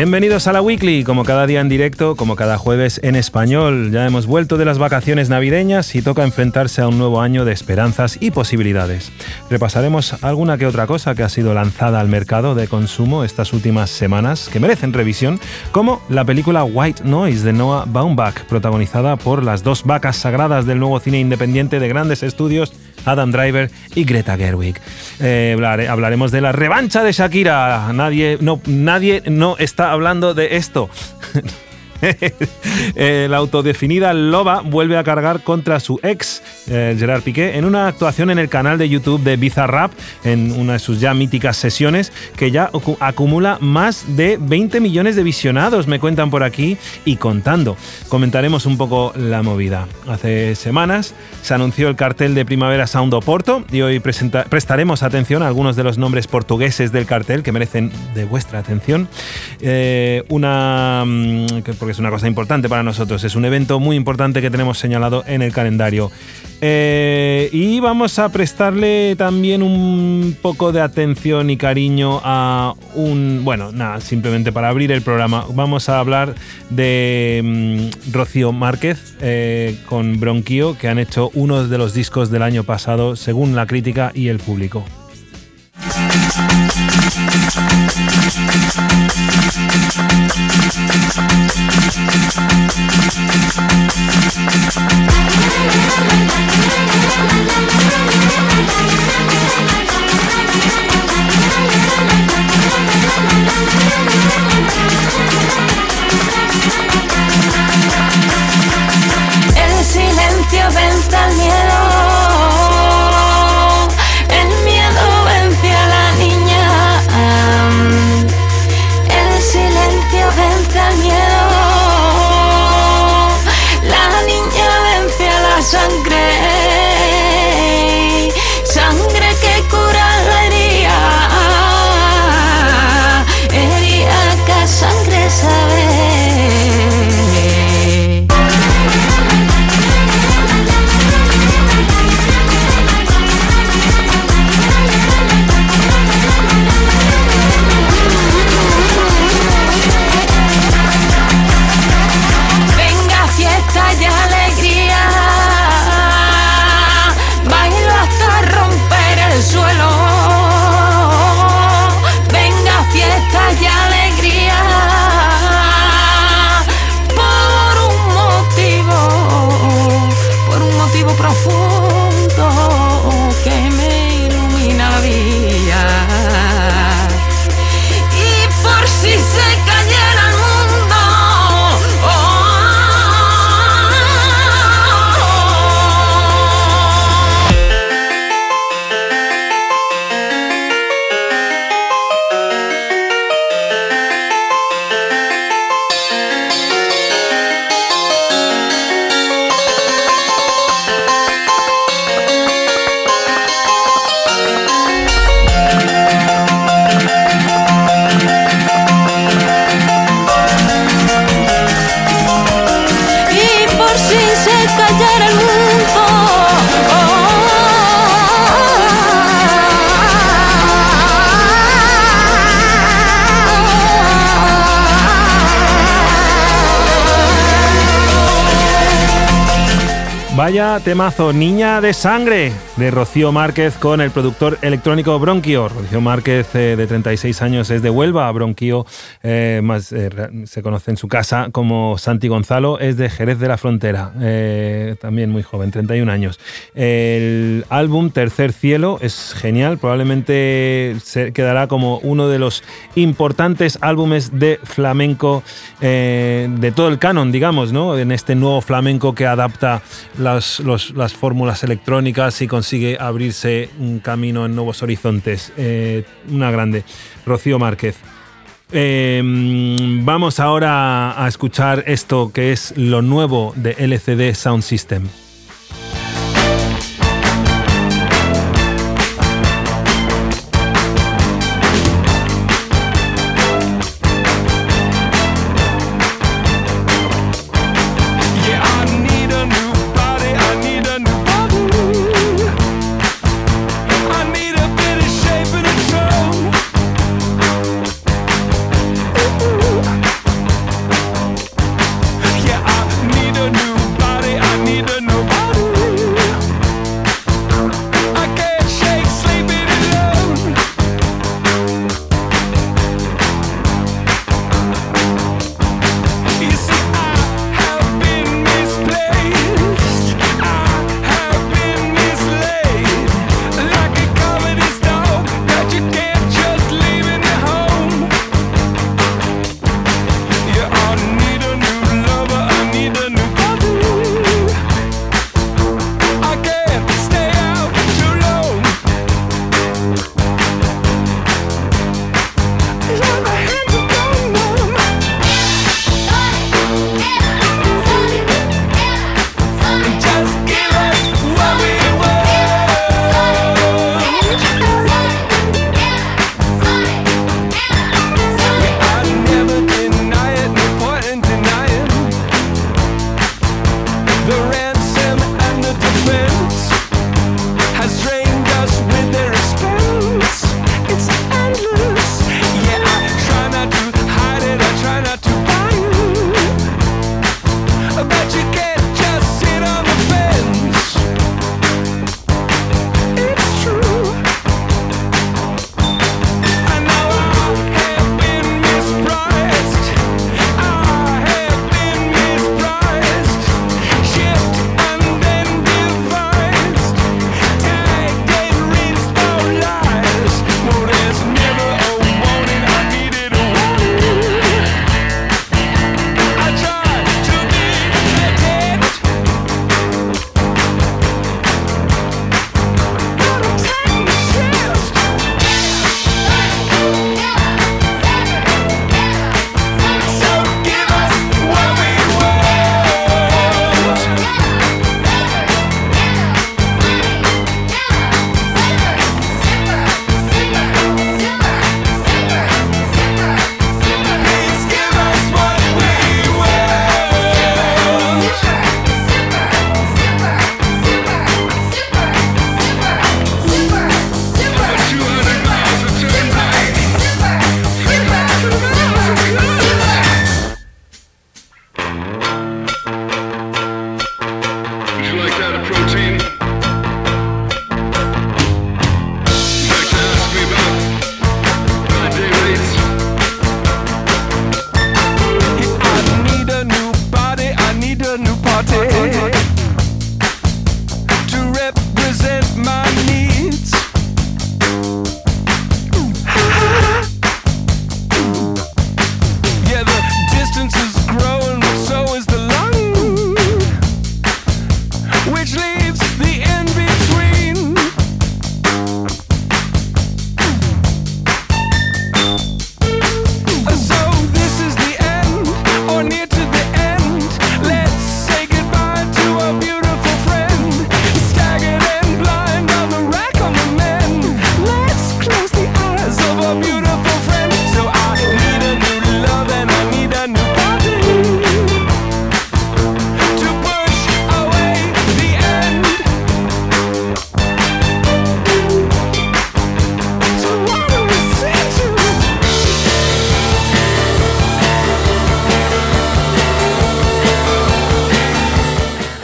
Bienvenidos a la Weekly, como cada día en directo, como cada jueves en español. Ya hemos vuelto de las vacaciones navideñas y toca enfrentarse a un nuevo año de esperanzas y posibilidades. Repasaremos alguna que otra cosa que ha sido lanzada al mercado de consumo estas últimas semanas que merecen revisión, como la película White Noise de Noah Baumbach, protagonizada por las dos vacas sagradas del nuevo cine independiente de grandes estudios Adam Driver y Greta Gerwig. Eh, hablaremos de la revancha de Shakira. Nadie no, nadie no está hablando de esto. la autodefinida Loba vuelve a cargar contra su ex, eh, Gerard Piqué, en una actuación en el canal de YouTube de Bizarrap, en una de sus ya míticas sesiones, que ya acumula más de 20 millones de visionados, me cuentan por aquí, y contando. Comentaremos un poco la movida. Hace semanas se anunció el cartel de Primavera Sound Oporto y hoy prestaremos atención a algunos de los nombres portugueses del cartel que merecen de vuestra atención. Eh, una... Mm, es una cosa importante para nosotros. Es un evento muy importante que tenemos señalado en el calendario. Eh, y vamos a prestarle también un poco de atención y cariño a un... Bueno, nada, simplemente para abrir el programa. Vamos a hablar de mm, Rocío Márquez eh, con Bronquio, que han hecho uno de los discos del año pasado, según la crítica y el público. El silencio vence al miedo. vence, vence al miedo. La niña vence a la sangre. Temazo, Niña de Sangre, de Rocío Márquez con el productor electrónico Bronquio. Rocío Márquez, eh, de 36 años, es de Huelva. Bronquio eh, más, eh, se conoce en su casa como Santi Gonzalo, es de Jerez de la Frontera, también muy joven, 31 años. El álbum Tercer Cielo es genial, probablemente se quedará como uno de los importantes álbumes de flamenco de todo el canon, digamos, ¿no? en este nuevo flamenco que adapta las, las fórmulas electrónicas y consigue abrirse un camino en nuevos horizontes. Eh, una grande. Rocío Márquez. Em, vamos ahora a escuchar esto que es lo nuevo de LCD Sound System.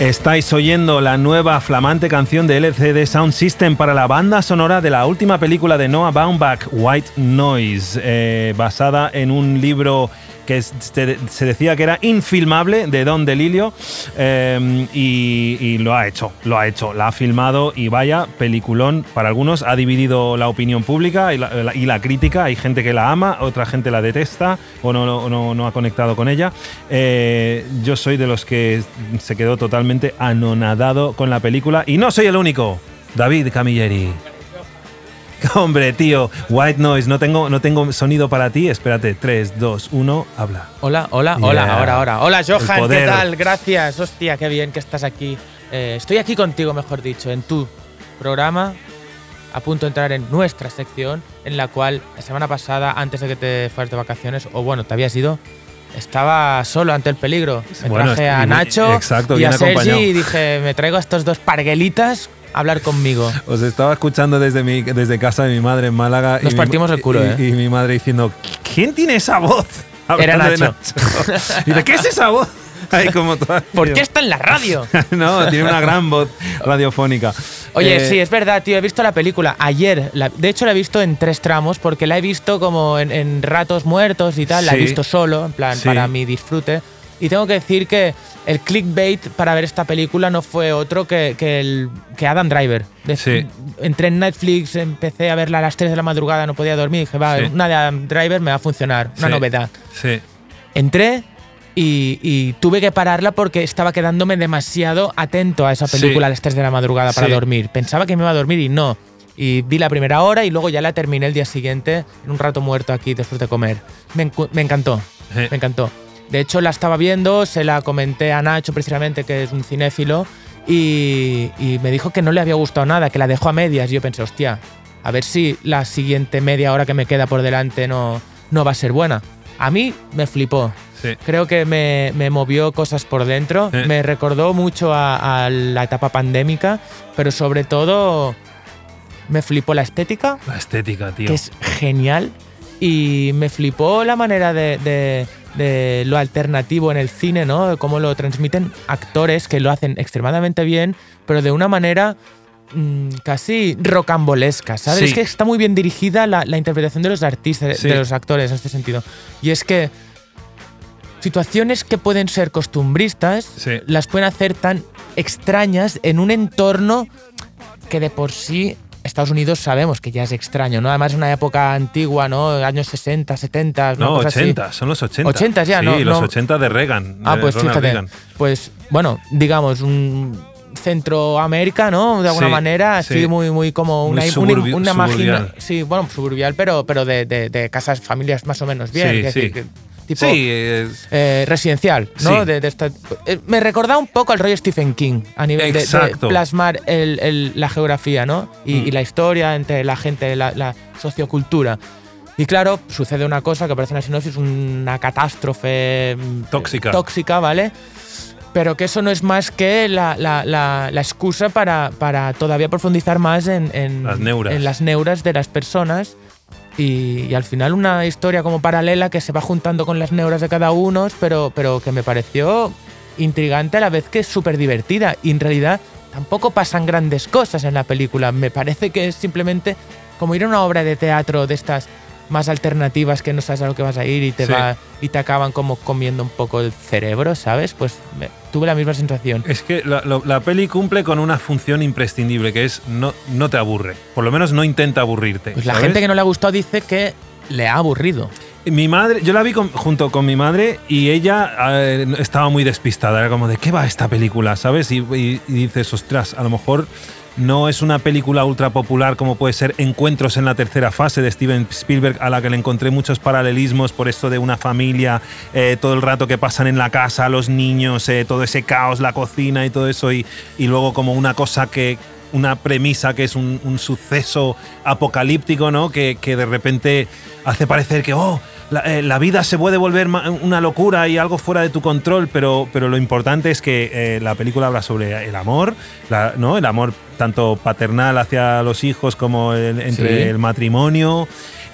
Estáis oyendo la nueva flamante canción de LCD Sound System para la banda sonora de la última película de Noah Baumbach, White Noise, eh, basada en un libro que se, decía que era infilmable de Don DeLillo eh, y, lo ha hecho, lo ha hecho, la ha filmado y vaya peliculón para algunos, ha dividido la opinión pública y la, crítica, hay gente que la ama, otra gente la detesta o no, no, no- no ha conectado con ella. Eh, yo soy de los que se quedó totalmente anonadado con la película y no soy el único, David Camilleri. Hombre, tío, white noise, no tengo, no tengo sonido para ti. Espérate, 3, 2, 1, habla. Hola, hola, Yeah. hola, ahora, ahora. Hola, Johan, ¿qué tal? Gracias. Hostia, qué bien que estás aquí. Eh, estoy aquí contigo, mejor dicho, en tu programa, a punto de entrar en nuestra sección, en la cual la semana pasada, antes de que te fueras de vacaciones, o bueno, te habías ido, estaba solo ante el peligro. Me Bueno, traje a Nacho exacto, y a Sergi acompañado. y dije, me traigo a estos dos parguelitas hablar conmigo. Os estaba escuchando desde, mi, desde casa de mi madre en Málaga. Nos y mi- partimos el culo, y, ¿eh? y mi madre diciendo, ¿quién tiene esa voz? Era Nacho. Y de, ¿qué es esa voz? Ahí como toda- ¿Por qué está en la radio? no, tiene una gran voz radiofónica. Oye, Eh, sí, es verdad, tío. He visto la película ayer. la- de hecho, la he visto en tres tramos porque la he visto como en, en ratos muertos y tal. La he visto solo, en plan, Sí. para mi disfrute. Y tengo que decir que el clickbait para ver esta película no fue otro que, que el, que Adam Driver. Sí. Entré en Netflix, empecé a verla a las 3 de la madrugada, no podía dormir. Dije, va, Sí. una de Adam Driver me va a funcionar, una Sí. novedad. Sí. Entré y, y tuve que pararla porque estaba quedándome demasiado atento a esa película a las 3 de la madrugada para dormir. Pensaba que me iba a dormir y no. Y vi la primera hora y luego ya la terminé el día siguiente en un rato muerto aquí después de comer. Me, me encantó, me encantó. De hecho, la estaba viendo, se la comenté a Nacho precisamente, que es un cinéfilo, y, y me dijo que no le había gustado nada, que la dejó a medias. Y yo pensé, hostia, a ver si la siguiente media hora que me queda por delante no, no va a ser buena. A mí me flipó. Sí. Creo que me, me movió cosas por dentro. Me recordó mucho a, a la etapa pandémica, pero sobre todo me flipó la estética, La estética, tío. que es genial, y me flipó la manera de, de- de lo alternativo en el cine, ¿no? De cómo lo transmiten actores que lo hacen extremadamente bien, pero de una manera mm, casi rocambolesca, ¿sabes? Sí. Es que está muy bien dirigida la, la interpretación de los artistas, Sí. de los actores en este sentido. Y es que situaciones que pueden ser costumbristas Sí. las pueden hacer tan extrañas en un entorno que de por sí Estados Unidos sabemos que ya es extraño, ¿no? Además es una época antigua, ¿no? Años 60, 70, una No, cosa así. 80, son los 80. 80 ya, sí, no- los no- 80 de Reagan. Ah, de pues Ronald fíjate. Reagan. Pues, bueno, digamos, un Centroamérica, ¿no? De alguna Sí, manera, así sí. muy, muy como Muy una, suburbi- una, una suburbial. Sí, bueno, suburbial, pero, pero de, de- de casas, familias más o menos bien. Sí, sí. decir, que- tipo, Sí, es- eh, residencial, ¿no? Sí. De- de esta- eh, me recordaba un poco al rollo Stephen King, a nivel de- de, plasmar el- el- la geografía, ¿no? Y, Mm. y la historia entre la gente, la, la sociocultura. Y claro, sucede una cosa que parece una sinopsis, una catástrofe mm, Tóxica. tóxica, ¿vale? Pero que eso no es más que la, la- la- la excusa para, para todavía profundizar más en, en- Las neuras. en las neuras de las personas y, y al final una historia como paralela que se va juntando con las neuras de cada uno, pero, pero que me pareció intrigante a la vez que es súper divertida. Y en realidad tampoco pasan grandes cosas en la película. Me parece que es simplemente como ir a una obra de teatro de estas más alternativas que no sabes a lo que vas a ir y te Sí. va y te acaban como comiendo un poco el cerebro, ¿sabes? Pues me- tuve la misma sensación. Es que la, la peli cumple con una función imprescindible, que es no, no te aburre. Por lo menos no intenta aburrirte. Pues la ¿sabes? gente que no le ha gustado dice que le ha aburrido. Mi madre, yo la vi con- junto con mi madre y ella eh, estaba muy despistada. Era como de, ¿qué va esta película? ¿Sabes? Y, y- y dices, ostras, a lo mejor no es una película ultra popular como puede ser Encuentros en la tercera fase de Steven Spielberg, a la que le encontré muchos paralelismos por esto de una familia, eh, todo el rato que pasan en la casa, los niños, eh, todo ese caos, la cocina y todo eso, y, y luego como una cosa que, una premisa que es un, suceso apocalíptico, ¿no? Que, que de repente hace parecer que, oh, la, eh, vida se puede volver una locura y algo fuera de tu control, pero, pero lo importante es que la película habla sobre el amor, ¿no? El amor tanto paternal hacia los hijos como el- entre Sí. el matrimonio.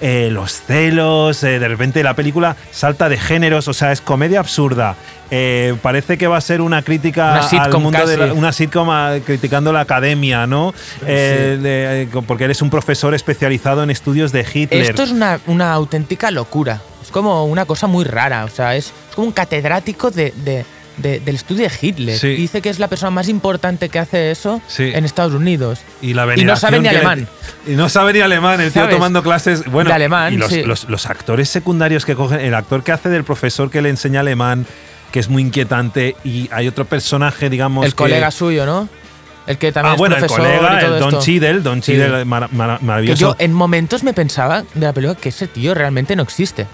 eh, los celos, eh, de repente la película salta de géneros, o sea, es comedia absurda. Eh, parece que va a ser una crítica Una al sitcom mundo de la- casi. una sitcom criticando la academia, ¿no? De- porque eres un profesor especializado en estudios de Hitler. Esto es una, una auténtica locura. Es como una cosa muy rara. O sea, es, es como un catedrático de, de- de- del estudio de Hitler. Sí. Dice que es la persona más importante que hace eso Sí. en Estados Unidos. Y, la Y no sabe ni le- alemán. y no sabe ni alemán, el tío ¿Sabes? tomando clases. Bueno, De alemán, y los, sí. los- los actores secundarios que cogen, el actor que hace del profesor que le enseña alemán, que es muy inquietante, y hay otro personaje, digamos. el que- colega suyo, ¿no? El que también Ah, es bueno, el profesor colega, y todo el Don esto. Cheadle, Don mar- mar- Que maravilloso. yo en momentos me pensaba de la película que ese tío realmente no existe.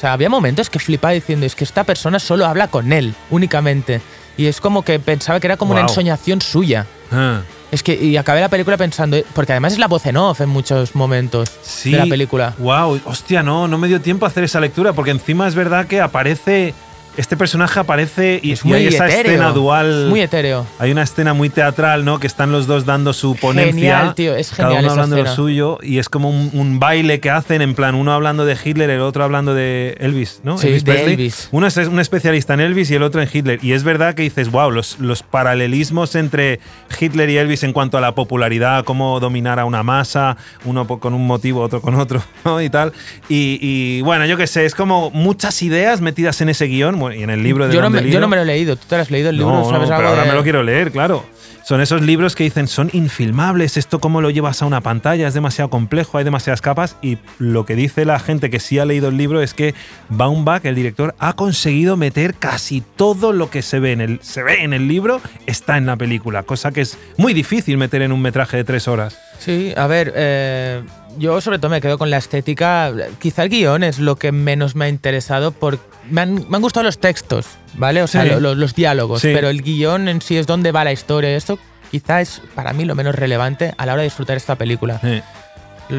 O sea, había momentos que flipaba diciendo, es que esta persona solo habla con él, únicamente. Y es como que pensaba que era como una ensoñación suya. Ah, Es que, y acabé la película pensando, eh, porque además es la voz en off en muchos momentos sí. de la película. Wow, hostia, no, no me dio tiempo a hacer esa lectura, porque encima es verdad que aparece. Este personaje aparece y, Es y muy hay esa escena dual. Es muy etéreo. Hay una escena muy teatral, ¿no? Que están los dos dando su ponencia. Genial, tío, es Cada genial uno esa hablando de lo suyo y es como un, un baile que hacen, en plan, uno hablando de Hitler, el otro hablando de Elvis, ¿no? Sí, de Presley. Elvis. Uno es un especialista en Elvis y el otro en Hitler. Y es verdad que dices, wow, los, los paralelismos entre Hitler y Elvis en cuanto a la popularidad, cómo dominar a una masa, uno con un motivo, otro con otro, ¿no? Y tal. Y, y, bueno, yo qué sé, es como muchas ideas metidas en ese guion y en el libro de Yo no, me, yo no me lo he leído. ¿Tú te lo has leído el libro? No, ¿Sabes no, algo pero ahora de- me lo quiero leer, claro. Son esos libros que dicen, son infilmables, esto cómo lo llevas a una pantalla, es demasiado complejo, hay demasiadas capas y lo que dice la gente que sí ha leído el libro es que Baumbach, el director, ha conseguido meter casi todo lo que se ve en el, se ve en el libro, está en la película, cosa que es muy difícil meter en un metraje de tres horas. Sí, a ver, eh, yo sobre todo me quedo con la estética. Quizá el guion es lo que menos me ha interesado porque me han, me han gustado los textos, ¿vale? O sea, Sí. lo- lo- los diálogos, Sí. pero el guion en sí es donde va la historia. Esto quizá es para mí lo menos relevante a la hora de disfrutar esta película. Eh,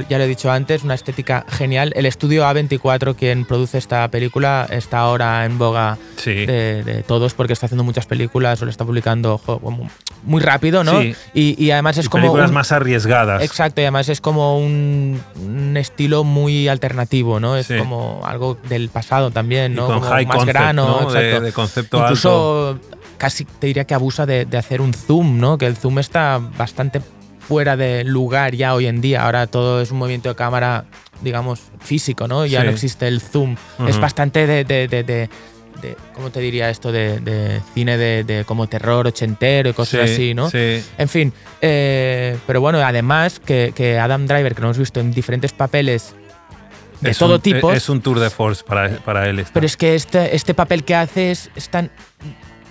Ya lo he dicho antes, una estética genial. El estudio A24, quien produce esta película, está ahora en boga Sí. de, de todos porque está haciendo muchas películas o le está publicando muy rápido, ¿no? Sí. Y, y además es Y como. películas un- más arriesgadas. Exacto, y además es como un, un estilo muy alternativo, ¿no? Es Sí. como algo del pasado también, Y ¿no? con como high más concept, grano, ¿no? De- exacto. de concepto Incluso casi te diría que abusa de, de hacer un zoom, ¿no? Que el zoom está bastante fuera de lugar ya hoy en día. Ahora todo es un movimiento de cámara, digamos, físico, ¿no? Ya Sí. no existe el zoom. Es bastante de, de, de- de- de- ¿cómo te diría esto? De, de cine de, de como terror ochentero y cosas Sí, así, ¿no? Sí. En fin, eh, pero bueno, además que, que Adam Driver, que lo hemos visto en diferentes papeles de Es todo un- tipo, Es un tour de force para, para él. esta. pero es que este, este papel que hace es, es tan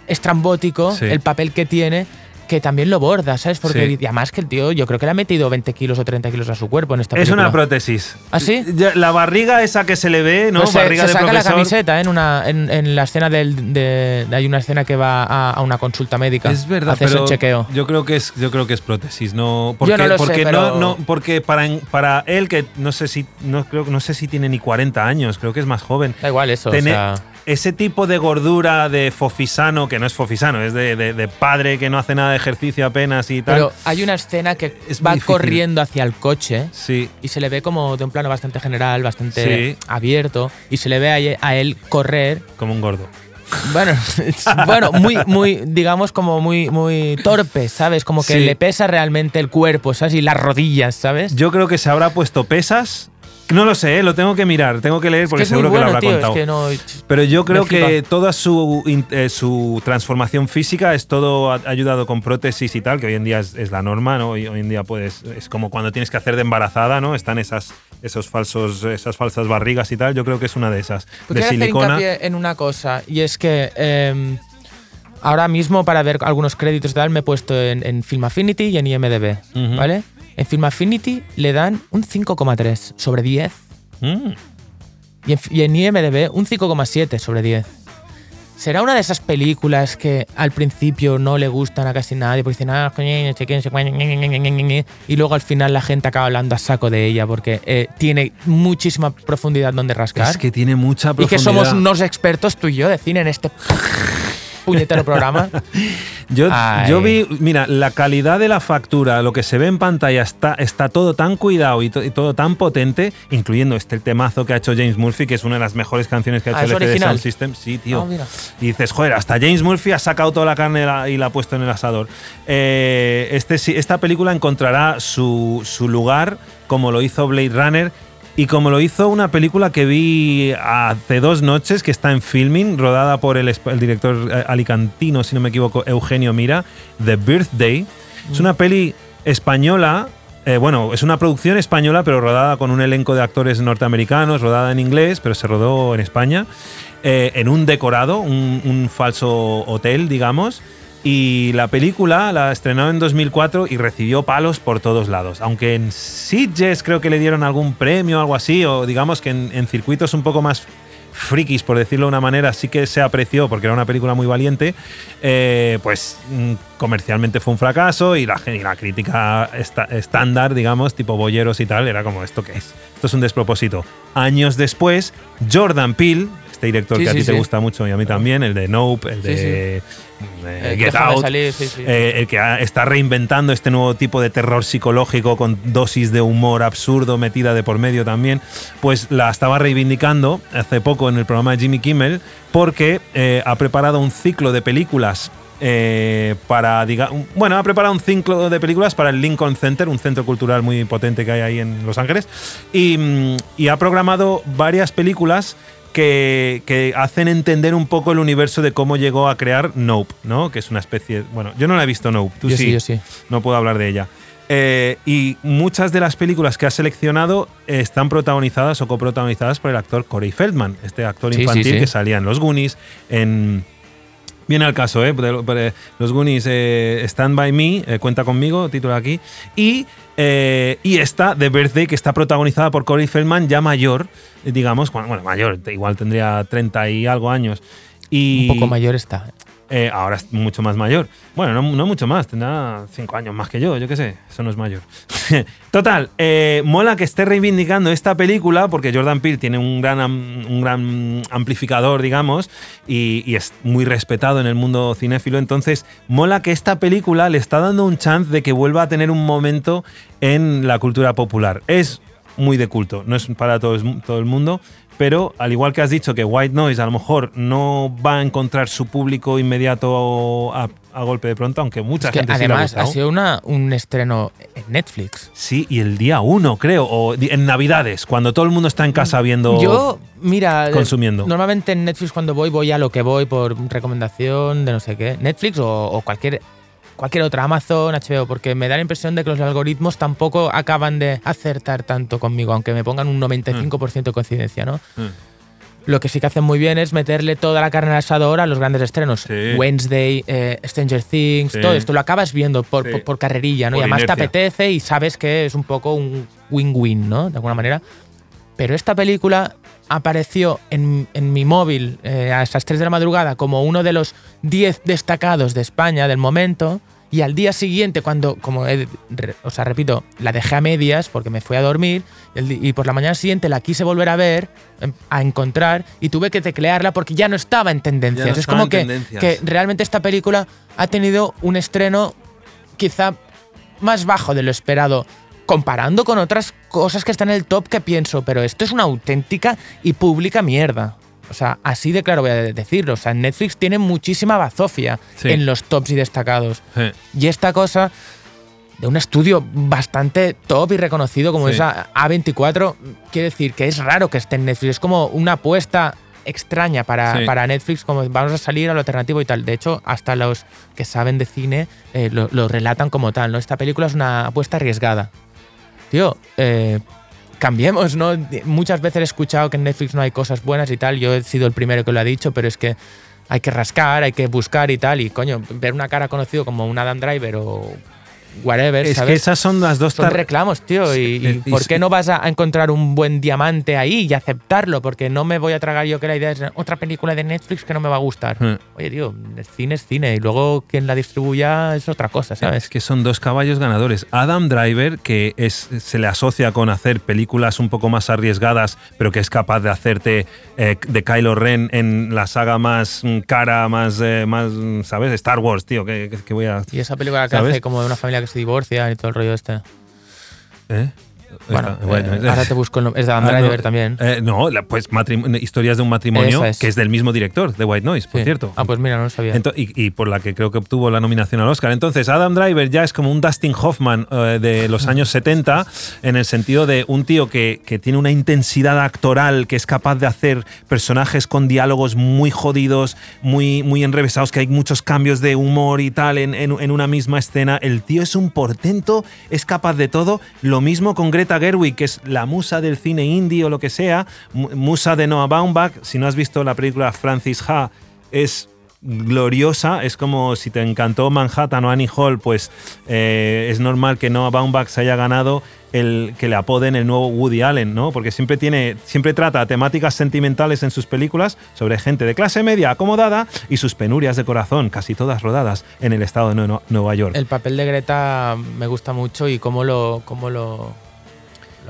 estrambótico, Sí. el papel que tiene, que también lo borda, ¿sabes? Porque Sí. y además que el tío, yo creo que le ha metido 20 kilos o 30 kilos a su cuerpo en esta Es película. una prótesis. ¿Ah, sí? La barriga esa que se le ve, ¿no? Pues barriga se de saca la camiseta ¿eh? en, una, en, en la escena del, de, Hay una escena que va a, a una consulta médica. Es verdad, Haces pero chequeo. yo creo que es yo creo que es prótesis, no porque no lo sé, porque pero- no, no porque para para él que no sé si no creo no sé si tiene ni 40 años, creo que es más joven. Da igual eso. o Tener sea, ese tipo de gordura de fofisano, que no es fofisano, es de, de- de padre que no hace nada de ejercicio apenas y tal. pero hay una escena que Es va corriendo hacia el coche. sí, y se le ve como de un plano bastante general, bastante Sí. abierto, y se le ve a, a él correr, como un gordo. bueno, bueno, muy, muy, digamos como muy, muy torpe, ¿sabes? Como que Sí. le pesa realmente el cuerpo, ¿sabes? Y las rodillas, ¿sabes? Yo creo que se habrá puesto pesas. No lo sé, ¿eh? lo tengo que mirar, tengo que leer porque es que es muy seguro bueno, que lo habrá tío, contado. es que no... Pero yo creo que toda su, eh, su transformación física es todo ayudado con prótesis y tal, que hoy en día es, es la norma, ¿no? Hoy, hoy en día puedes, es como cuando tienes que hacer de embarazada, ¿no? Están esas, esos falsos, esas falsas barrigas y tal. Yo creo que es una de esas. Pues de hacer silicona. hincapié en una cosa, y es que eh, ahora mismo para ver algunos créditos y tal me he puesto en, en Film Affinity y en IMDB. ¿vale? En Film Affinity le dan un 5,3 sobre 10 Mm. y en, y en IMDB un 5,7 sobre 10. ¿Será una de esas películas que al principio no le gustan a casi nadie porque dicen, ah, coño, no sé qué, no sé cuál, ñe, ñe, ñe, ñe, ñe, ñe", y luego al final la gente acaba hablando a saco de ella porque eh, tiene muchísima profundidad donde rascar? Es que tiene mucha y profundidad. que somos unos expertos tú y yo de cine en este puñetero programa. Yo, Ay. yo vi, mira, la calidad de la factura, lo que se ve en pantalla, está, está todo tan cuidado y, to- y todo tan potente, incluyendo este temazo que ha hecho James Murphy, que es una de las mejores canciones que ha Ah, hecho ¿es el? Sound System. Sí, tío. Ah. Y dices, joder, hasta James Murphy ha sacado toda la carne y la ha puesto en el asador. Eh, este, esta película encontrará su, su lugar, como lo hizo Blade Runner, Y como lo hizo una película que vi hace dos noches, que está en filming, rodada por el, director eh, alicantino, si no me equivoco, Eugenio Mira, The Birthday. Es una peli española. eh, bueno, es una producción española, pero rodada con un elenco de actores norteamericanos, rodada en inglés, pero se rodó en España, eh, en un decorado, un, un falso hotel, digamos. Y la película la estrenó en 2004 y recibió palos por todos lados. Aunque en Sitges creo que le dieron algún premio o algo así, o digamos que en, circuitos un poco más frikis, por decirlo de una manera, sí que se apreció porque era una película muy valiente, eh, pues mm, comercialmente fue un fracaso y la, gen- y la crítica esta- estándar, digamos, tipo boyeros y tal, era como, ¿esto qué es? Esto es un despropósito. Años después, Jordan Peele, este director Sí, que a ti te gusta mucho y a mí también, el de Nope, el de eh, Eh, Get Déjame Out, salir, sí, sí. eh, el que ha- está reinventando este nuevo tipo de terror psicológico con dosis de humor absurdo metida de por medio también, pues la estaba reivindicando hace poco en el programa de Jimmy Kimmel porque eh, ha preparado un ciclo de películas. eh, para diga, bueno ha preparado un ciclo de películas para el Lincoln Center un centro cultural muy potente que hay ahí en Los Ángeles y, mm, y ha programado varias películas que, que hacen entender un poco el universo de cómo llegó a crear Nope, ¿no? Que es una especie. Bueno, yo no la he visto Nope, tú Yo sí. sí, yo sí. No puedo hablar de ella. Eh, y muchas de las películas que ha seleccionado están protagonizadas o coprotagonizadas por el actor Corey Feldman, este actor Sí, infantil que salía en Los Goonies, en. Viene al caso, ¿eh? Los Goonies, eh, Stand By Me, eh, cuenta conmigo, título aquí. Y, eh, y esta, The Birthday, que está protagonizada por Corey Feldman, ya mayor, digamos, bueno, mayor, igual tendría 30 y algo años. Y, Un poco mayor está. Eh, ahora es mucho más mayor. Bueno, no, mucho más, tendrá cinco años más que yo, yo qué sé, eso no es mayor. Total, eh, mola que esté reivindicando esta película porque Jordan Peele tiene un gran, un gran amplificador, digamos, y, es muy respetado en el mundo cinéfilo. Entonces, mola que esta película le está dando un chance de que vuelva a tener un momento en la cultura popular. Es muy de culto, no es para todo el mundo, pero al igual que has dicho que White Noise a lo mejor no va a encontrar su público inmediato a, a golpe de pronto, aunque mucha Es que gente sí le ha además ha sido una, un estreno en Netflix. Sí, y el día uno, creo, o en Navidades, cuando todo el mundo está en casa viendo. Yo, mira, consumiendo. Normalmente en Netflix cuando voy, voy a lo que voy por recomendación de no sé qué. Netflix o, o cualquier, cualquier otra, Amazon, HBO, porque me da la impresión de que los algoritmos tampoco acaban de acertar tanto conmigo, aunque me pongan un 95% de coincidencia, ¿no? Mm. Lo que sí que hacen muy bien es meterle toda la carne al asador a los grandes estrenos. Sí. Wednesday, eh, Stranger Things, Sí. todo esto lo acabas viendo por, Sí. por, por carrerilla, ¿no? Por y además te apetece y sabes que es un poco un win-win, ¿no? De alguna manera. Pero esta película apareció en, en mi móvil eh, a esas 3 de la madrugada como uno de los 10 destacados de España del momento. Y al día siguiente, cuando, como he- re- o sea, repito, la dejé a medias porque me fui a dormir, y, por la mañana siguiente la quise volver a ver, em, a encontrar, y tuve que teclearla porque ya no estaba en tendencias. No es como que, que realmente esta película ha tenido un estreno quizá más bajo de lo esperado, comparando con otras cosas que están en el top que pienso, pero esto es una auténtica y pública mierda. O sea, así de claro voy a decirlo. O sea, Netflix tiene muchísima bazofia Sí. en los tops y destacados. Y esta cosa de un estudio bastante top y reconocido como Sí. es A- A24, quiere decir que es raro que esté en Netflix. Es como una apuesta extraña para, Sí. para Netflix, como vamos a salir a lo alternativo y tal. De hecho, hasta los que saben de cine eh, lo, lo relatan como tal. ¿no? Esta película es una apuesta arriesgada. Tío, eh, cambiemos, ¿no? Muchas veces he escuchado que en Netflix no hay cosas buenas y tal. Yo he sido el primero que lo ha dicho, pero es que hay que rascar, hay que buscar y tal. Y coño, ver una cara conocido como un Adam Driver o whatever, es ¿sabes? que esas son las dos Son reclamos, tío. Y, y y- ¿por qué no vas a encontrar un buen diamante ahí y aceptarlo? Porque no me voy a tragar yo que la idea es otra película de Netflix que no me va a gustar. Eh. Oye, tío, el cine es cine y luego quien la distribuya es otra cosa, ¿sabes? Es que son dos caballos ganadores. Adam Driver, que es, se le asocia con hacer películas un poco más arriesgadas, pero que es capaz de hacerte eh, de Kylo Ren en la saga más mm, cara, más, eh, más mm, ¿sabes? Star Wars, tío, que, que- que voy a... Y esa película que ¿Sabes? hace como de una familia que se divorcia y todo el rollo este. ¿Eh? Bueno, bueno, eh, ahora te busco el nombre. Es de Adam Ah, no, Driver también. eh, no, la- pues historias de un matrimonio es. que es del mismo director, de White Noise, por Sí. cierto. Ah, pues mira, no lo sabía. Ento- y, y por la que creo que obtuvo la nominación al Oscar. Entonces, Adam Driver ya es como un Dustin Hoffman eh, de los años 70, en el sentido de un tío que, que tiene una intensidad actoral, que es capaz de hacer personajes con diálogos muy jodidos, muy, muy enrevesados, que hay muchos cambios de humor y tal en, en- en una misma escena. El tío es un portento, es capaz de todo. Lo mismo con Greta Gerwig, que es la musa del cine indie o lo que sea, mu- musa de Noah Baumbach. Si no has visto la película Francis Ha, es gloriosa. Es como si te encantó Manhattan o Annie Hall, pues eh, es normal que Noah Baumbach se haya ganado el que le apoden el nuevo Woody Allen, ¿no? Porque siempre tiene, siempre trata temáticas sentimentales en sus películas sobre gente de clase media acomodada y sus penurias de corazón, casi todas rodadas en el estado de Nue- Nueva York. El papel de Greta me gusta mucho y cómo lo, cómo lo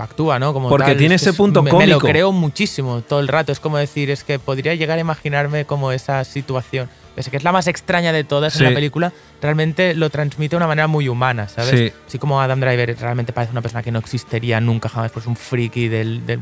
actúa, ¿no? Como Porque tal, tiene es- ese es- punto me, me lo cómico. creo muchísimo todo el rato. Es como decir, es que podría llegar a imaginarme como esa situación. Pese que es la más extraña de todas Sí. en la película, realmente lo transmite de una manera muy humana, ¿sabes? Sí. Así como Adam Driver realmente parece una persona que no existiría nunca jamás, pues un friki del, del-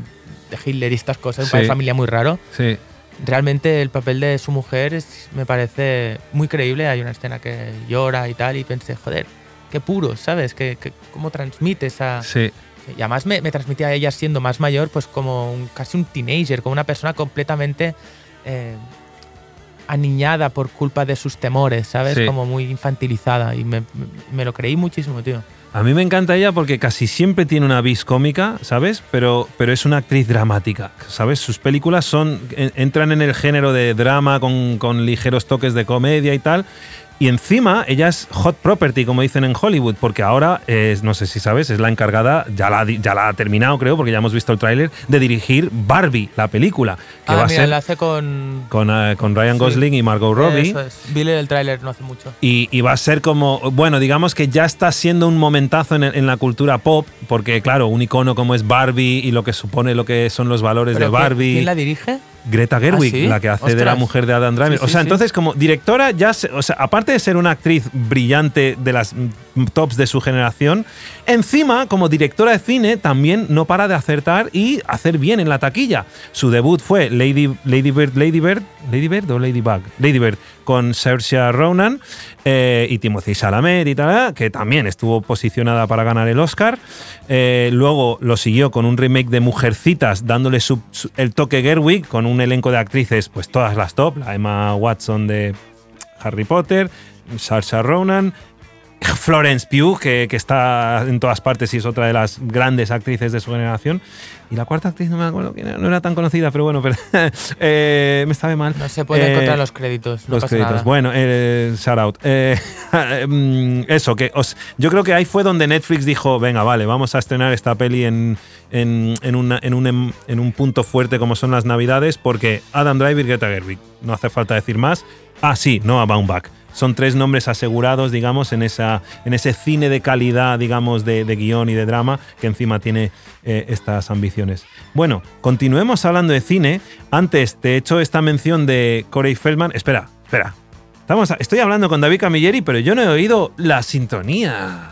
de Hitler y estas cosas, un Sí. padre de familia muy raro. Sí. Realmente el papel de su mujer es- me parece muy creíble. Hay una escena que llora y tal, y pensé, joder, qué puro, ¿sabes? Que, que- cómo transmite esa. Sí. Y además me, me transmitía a ella siendo más mayor, pues como un- casi un teenager, como una persona completamente eh, aniñada por culpa de sus temores, ¿sabes? Sí. Como muy infantilizada. Y me, lo creí muchísimo, tío. A mí me encanta ella porque casi siempre tiene una vis cómica, ¿sabes? Pero, pero es una actriz dramática, ¿sabes? Sus películas son en- entran en el género de drama con, con ligeros toques de comedia y tal. Y encima ella es hot property, como dicen en Hollywood, porque ahora, es, no sé si sabes, es la encargada, ya la, ya la ha terminado creo, porque ya hemos visto el tráiler, de dirigir Barbie, la película, que ah, va a mira, ser la hace con. con, eh, con Ryan Sí. Gosling y Margot Robbie. Eso es. Vi el tráiler no hace mucho. Y, y va a ser como, bueno, digamos que ya está siendo un momentazo en, en la cultura pop, porque claro, un icono como es Barbie y lo que supone lo que son los valores de ¿Pero quién- Barbie. ¿Quién la dirige? Greta Gerwig, ¿Ah, sí? la que hace de la mujer de Adam Driver. Sí, o sea, sí. entonces como directora ya, se- o sea, aparte de ser una actriz brillante de las tops de su generación, encima como directora de cine también no para de acertar y hacer bien en la taquilla. Su debut fue Lady, Lady Bird, Lady Bird, Lady Bird o Ladybug, Lady Bird con Saoirse Ronan eh, y Timothy Chalamet y tal, que también estuvo posicionada para ganar el Oscar. Eh, luego lo siguió con un remake de Mujercitas, dándole el toque Gerwig con un elenco de actrices, pues todas las top, la Emma Watson de Harry Potter, Saoirse Ronan, Florence Pugh, que, que está en todas partes y es otra de las grandes actrices de su generación. Y la cuarta actriz no me acuerdo quién era, no era tan conocida, pero bueno, pero, eh, me sabe mal. No se puede Eh, encontrar los créditos. No los pasa créditos. nada. Bueno, eh, shout out. Eh, mm, eso, que os- yo creo que ahí fue donde Netflix dijo, venga, vale, vamos a estrenar esta peli en, en, en una- en un, em- en un punto fuerte como son las navidades, porque Adam Driver y Greta Gerwig, no hace falta decir más. Ah, sí, Noah Baumbach. Son tres nombres asegurados, digamos, en, esa, en ese cine de calidad, digamos, de, de guion y de drama, que encima tiene eh, estas ambiciones. Bueno, continuemos hablando de cine. Antes te he hecho esta mención de Corey Feldman. Espera, espera. Estamos estoy hablando con David Camilleri, pero yo no he oído la sintonía.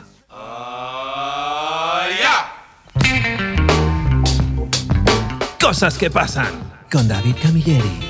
Cosas que pasan con David Camilleri.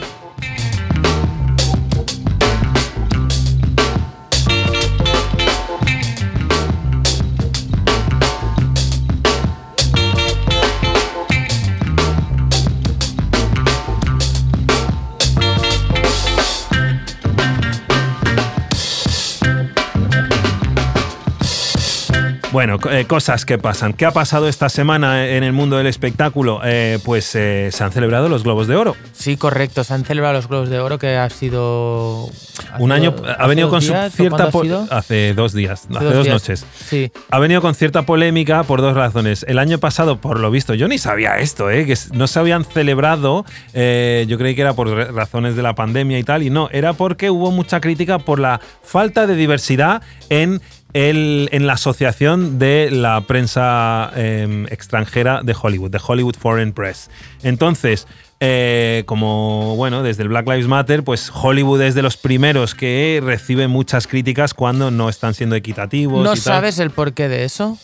Bueno, eh, cosas que pasan. ¿Qué ha pasado esta semana en el mundo del espectáculo? Eh, pues eh, se han celebrado los Globos de Oro. Sí, correcto. Se han celebrado los Globos de Oro, que ha sido. ha Un sido- año ha venido con días, ¿o cierta hace dos días, hace, dos dos días. noches. Sí. Ha venido con cierta polémica por dos razones. El año pasado, por lo visto, yo ni sabía esto, ¿eh? que no se habían celebrado. yo creí que era por ra- razones de la pandemia y tal, y no, era porque hubo mucha crítica por la falta de diversidad en el- en la asociación de la prensa eh, extranjera de Hollywood, de Hollywood Foreign Press. Entonces, eh, como bueno, desde el Black Lives Matter, pues Hollywood es de los primeros que recibe muchas críticas cuando no están siendo equitativos. ¿No y tal. sabes el porqué de eso?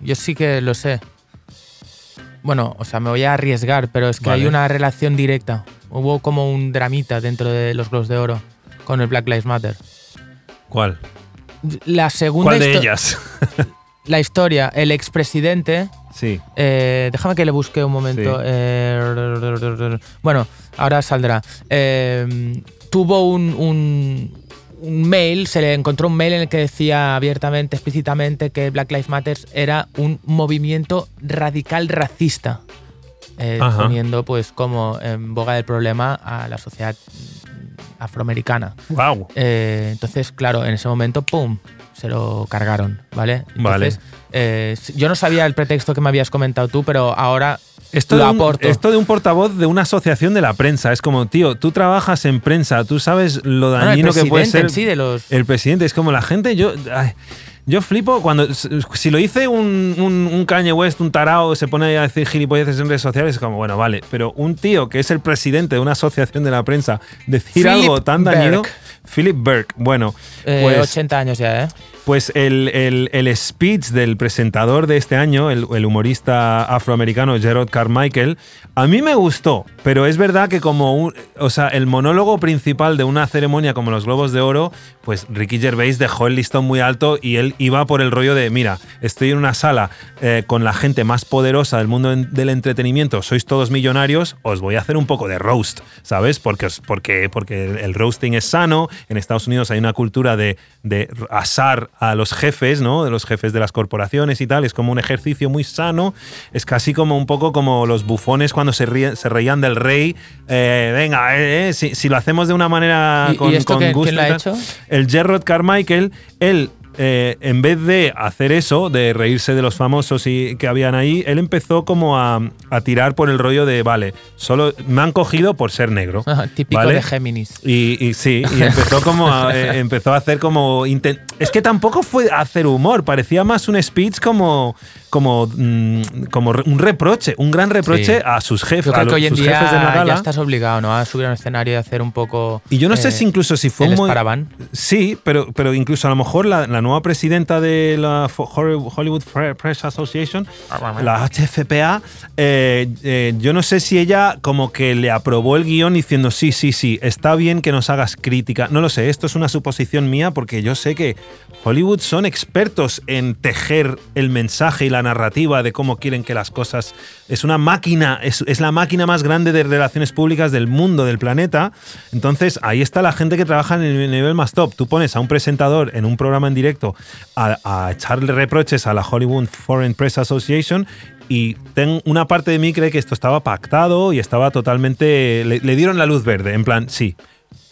Yo sí que lo sé. Bueno, o sea, me voy a arriesgar, pero es que Vale. hay una relación directa. Hubo como un dramita dentro de los Globos de Oro con el Black Lives Matter. ¿Cuál? La segunda ¿Cuál de ellas? La historia, el expresidente. sí. eh, déjame que le busque un momento. Sí. eh, bueno, ahora saldrá. Eh, tuvo un, un- un mail, se le encontró un mail en el que decía abiertamente, explícitamente, que Black Lives Matter era un movimiento radical racista. poniendo pues como en boga del problema a la sociedad afroamericana. Wow. Eh, entonces, claro, en ese momento, ¡pum! Se lo cargaron, ¿vale? Entonces, eh, yo no sabía el pretexto que me habías comentado tú, pero ahora Esto lo de, un, aporto. esto de un portavoz de una asociación de la prensa. Es como, tío, tú trabajas en prensa, tú sabes lo Bueno, dañino que puede ser sí de los... el presidente. Es como la gente, yo. ay, yo flipo cuando. Si lo dice un, un, un Kanye West, un tarao, se pone a decir gilipolleces en redes sociales, es como, bueno, vale. Pero un tío que es el presidente de una asociación de la prensa, decir Philip algo tan dañino. Burke. Philip Burke. Bueno, eh, pues. 80 años ya, ¿eh? Pues el, el- el speech del presentador de este año, el, el humorista afroamericano Gerard Carmichael, a mí me gustó, pero es verdad que como un, o sea, el monólogo principal de una ceremonia como los Globos de Oro, pues Ricky Gervais dejó el listón muy alto y él iba por el rollo de, mira, estoy en una sala eh, con la gente más poderosa del mundo del entretenimiento, sois todos millonarios, os voy a hacer un poco de roast, ¿sabes? Porque, porque, porque el- roasting es sano, en Estados Unidos hay una cultura de, de asar a los jefes, ¿no? De los jefes de las corporaciones y tal, es como un ejercicio muy sano, es casi como un poco como los bufones cuando se, ríen- se reían del rey, eh, venga, eh, si, si lo hacemos de una manera ¿Y- y con, esto con quién- gusto quién lo y ha tal, hecho? el Gerard Carmichael, él, eh, en vez de hacer eso, de reírse de los famosos y que habían ahí, él empezó como a, a tirar por el rollo de, vale, solo me han cogido por ser negro. Típico ¿vale? de Géminis. Y, y sí, y empezó como a, eh, empezó a hacer como es que tampoco fue hacer humor, parecía más un speech como como mm, como un reproche, un gran reproche Sí. a sus jefes, Yo a creo que hoy en día jefes de la ya estás obligado, ¿no? A subir a un escenario y hacer un poco... Y yo no sé eh, si incluso si fue el muy. Sí, pero, pero incluso a lo mejor la, la nueva presidenta de la Hollywood Press Association, la HFPA, eh, eh, yo no sé si ella como que le aprobó el guion diciendo sí, sí, sí, está bien que nos hagas crítica. No lo sé, esto es una suposición mía porque yo sé que Hollywood son expertos en tejer el mensaje y la narrativa de cómo quieren que las cosas... Es una máquina, es, es la máquina más grande de relaciones públicas del mundo, del planeta. Entonces ahí está la gente que trabaja en el nivel más top. Tú pones a un presentador en un programa en directo a, a echarle reproches a la Hollywood Foreign Press Association y ten- una parte de mí cree que esto estaba pactado y estaba totalmente... Le, le dieron la luz verde, en plan, sí.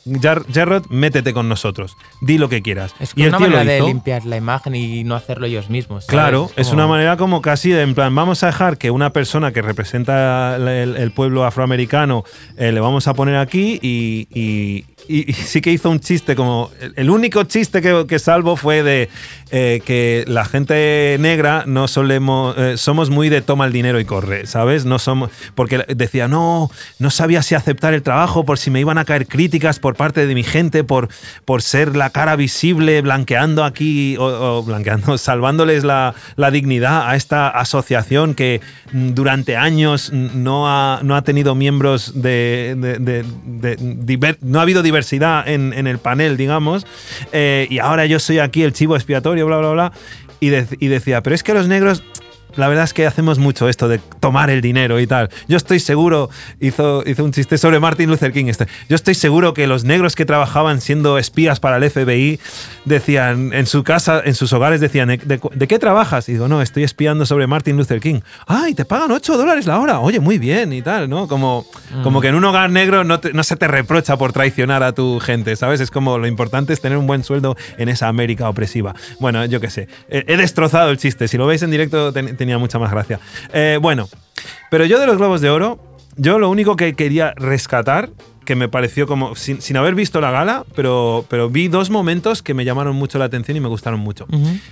Jar- Jarrod, métete con nosotros. Di lo que quieras. Es y una manera de limpiar la imagen y no hacerlo ellos mismos. ¿sabes? Claro, es una manera como casi de, en plan, vamos a dejar que una persona que representa el, el- el pueblo afroamericano eh, le vamos a poner aquí y, y- y- sí que hizo un chiste como, el, único chiste que, salvo fue de eh, que la gente negra no solemos, eh, somos muy de toma el dinero y corre, ¿sabes? No somos, porque decía, no, no sabía si aceptar el trabajo por si me iban a caer críticas por parte de mi gente, por, por ser la cara visible, blanqueando aquí, o, blanqueando, salvándoles la, la dignidad a esta asociación que durante años no ha, no ha tenido miembros de... no ha habido diversidad en, el panel, digamos, eh, y ahora yo soy aquí el chivo expiatorio, bla, bla, bla, y decía, pero es que los negros la verdad es que hacemos mucho esto de tomar el dinero y tal. Yo estoy seguro, hizo, hizo un chiste sobre Martin Luther King. Este. Yo estoy seguro que los negros que trabajaban siendo espías para el FBI decían en su casa, en sus hogares, decían, ¿de, de- de qué trabajas? Y digo, no, estoy espiando sobre Martin Luther King. ¡Ay, te pagan 8 dólares la hora! Oye, muy bien y tal, ¿no? Como, como que en un hogar negro no, te- no se te reprocha por traicionar a tu gente, ¿sabes? Es como lo importante es tener un buen sueldo en esa América opresiva. Bueno, yo qué sé. He, he destrozado el chiste. Si lo veis en directo ten- tenía mucha más gracia. Eh, bueno, pero yo de los Globos de Oro, yo lo único que quería rescatar, que me pareció como, sin, sin haber visto la gala, pero, pero vi dos momentos que me llamaron mucho la atención y me gustaron mucho.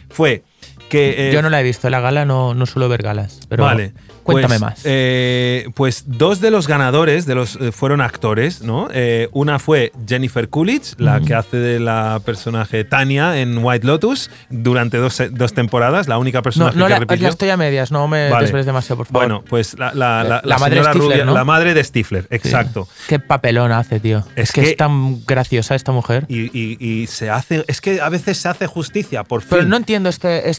Fue que... eh, Yo no la he visto, la gala no, no suelo ver galas. Pero vale. cuéntame pues, más. eh, pues dos de los ganadores de los, eh, fueron actores, ¿no? Eh, una fue Jennifer Coolidge, la que hace de la personaje Tania en White Lotus durante dos, dos temporadas, la única no, personaje no que la, repitió. la estoy a medias, no me Vale. desveles demasiado, por favor. Bueno, pues la, la, la, la madre Stifler, rubia, ¿no? la madre de Stifler, Sí. exacto. Qué papelón hace, tío. Es Es, que, que- es tan graciosa esta mujer. Y, y- y se hace, es que a veces se hace justicia, por fin. Pero no entiendo este, este,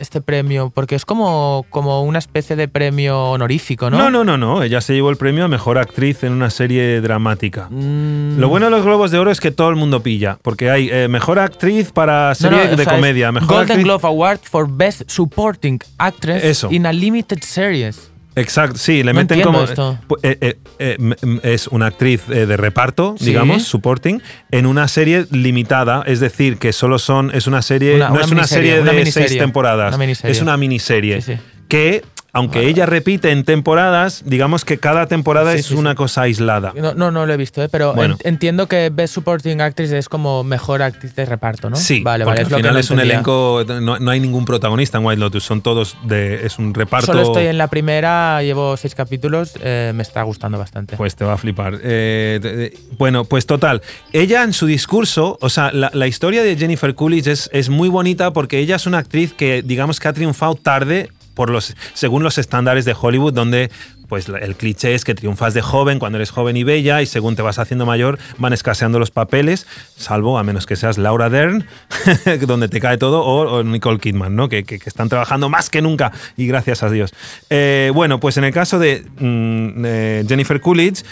este premio, porque es como, como una especie de premio honorífico, ¿no? no, no, no, no, ella se llevó el premio a mejor actriz en una serie dramática. Mm, Lo bueno de los Globos de Oro es que todo el mundo pilla, porque hay eh, mejor actriz para serie no, de sea, comedia, mejor Golden actriz- Globe Award for Best Supporting Actress Eso. in a Limited Series. Exacto, sí, le No meten como. esto. eh, eh, eh, es una actriz eh, de reparto, Sí. digamos, supporting, en una serie limitada, es decir, que solo son. Es una serie. Una- no una es una serie de seis temporadas. Es una miniserie. Sí, sí. Que, aunque ella repite en temporadas, digamos que cada temporada Sí, es sí, una sí. cosa aislada. No, no, no lo he visto, ¿eh? pero Bueno. entiendo que Best Supporting Actress es como mejor actriz de reparto, ¿no? Sí, vale, porque vale. al final no es un entendía. elenco, no, no hay ningún protagonista en White Lotus, son todos de, es un reparto. Solo estoy en la primera, llevo seis capítulos, eh, me está gustando bastante. Pues te va a flipar. Eh, de- de- bueno, pues total. Ella en su discurso, o sea, la, la historia de Jennifer Coolidge es, es muy bonita porque ella es una actriz que, digamos, que ha triunfado tarde por los, según los estándares de Hollywood, donde pues el cliché es que triunfas de joven cuando eres joven y bella y según te vas haciendo mayor van escaseando los papeles, salvo a menos que seas Laura Dern, donde te cae todo, o, Nicole Kidman, ¿no? Que, que- que están trabajando más que nunca y gracias a Dios. Eh, bueno, pues en el caso de mm, eh, Jennifer Coolidge,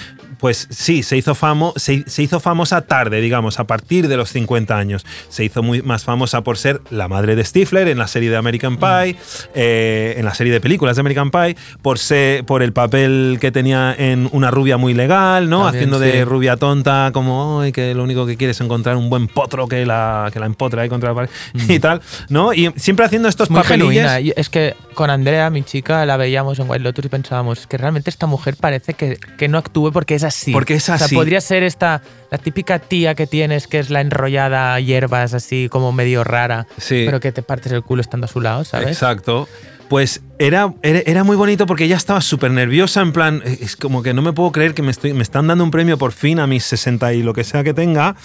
pues sí, se hizo, famo, se, se hizo famosa tarde, digamos, a partir de los 50 años. Se hizo muy más famosa por ser la madre de Stifler en la serie de American Pie, eh, en la serie de películas de American Pie, por, ser, por el papel que tenía en Una rubia muy legal, ¿no? También, Haciendo de rubia tonta, como "Ay, que lo único que quiere es encontrar un buen potro que la, que la empotra ahí contra la pared y tal, ¿no? Y siempre haciendo estos Mm. muy genuina. Es que con Andrea, mi chica, la veíamos en White Lotus y pensábamos, que realmente esta mujer parece que, que no actúe porque es así. Porque es O así. sea, podría ser esta, la típica tía que tienes, que es la enrollada hierbas, así como medio rara, Sí. pero que te partes el culo estando a su lado, ¿sabes? Exacto. Pues era, era, era muy bonito porque ella estaba súper nerviosa, en plan, es como que no me puedo creer que me, estoy, me están dando un premio por fin a mis 60 y lo que sea que tenga.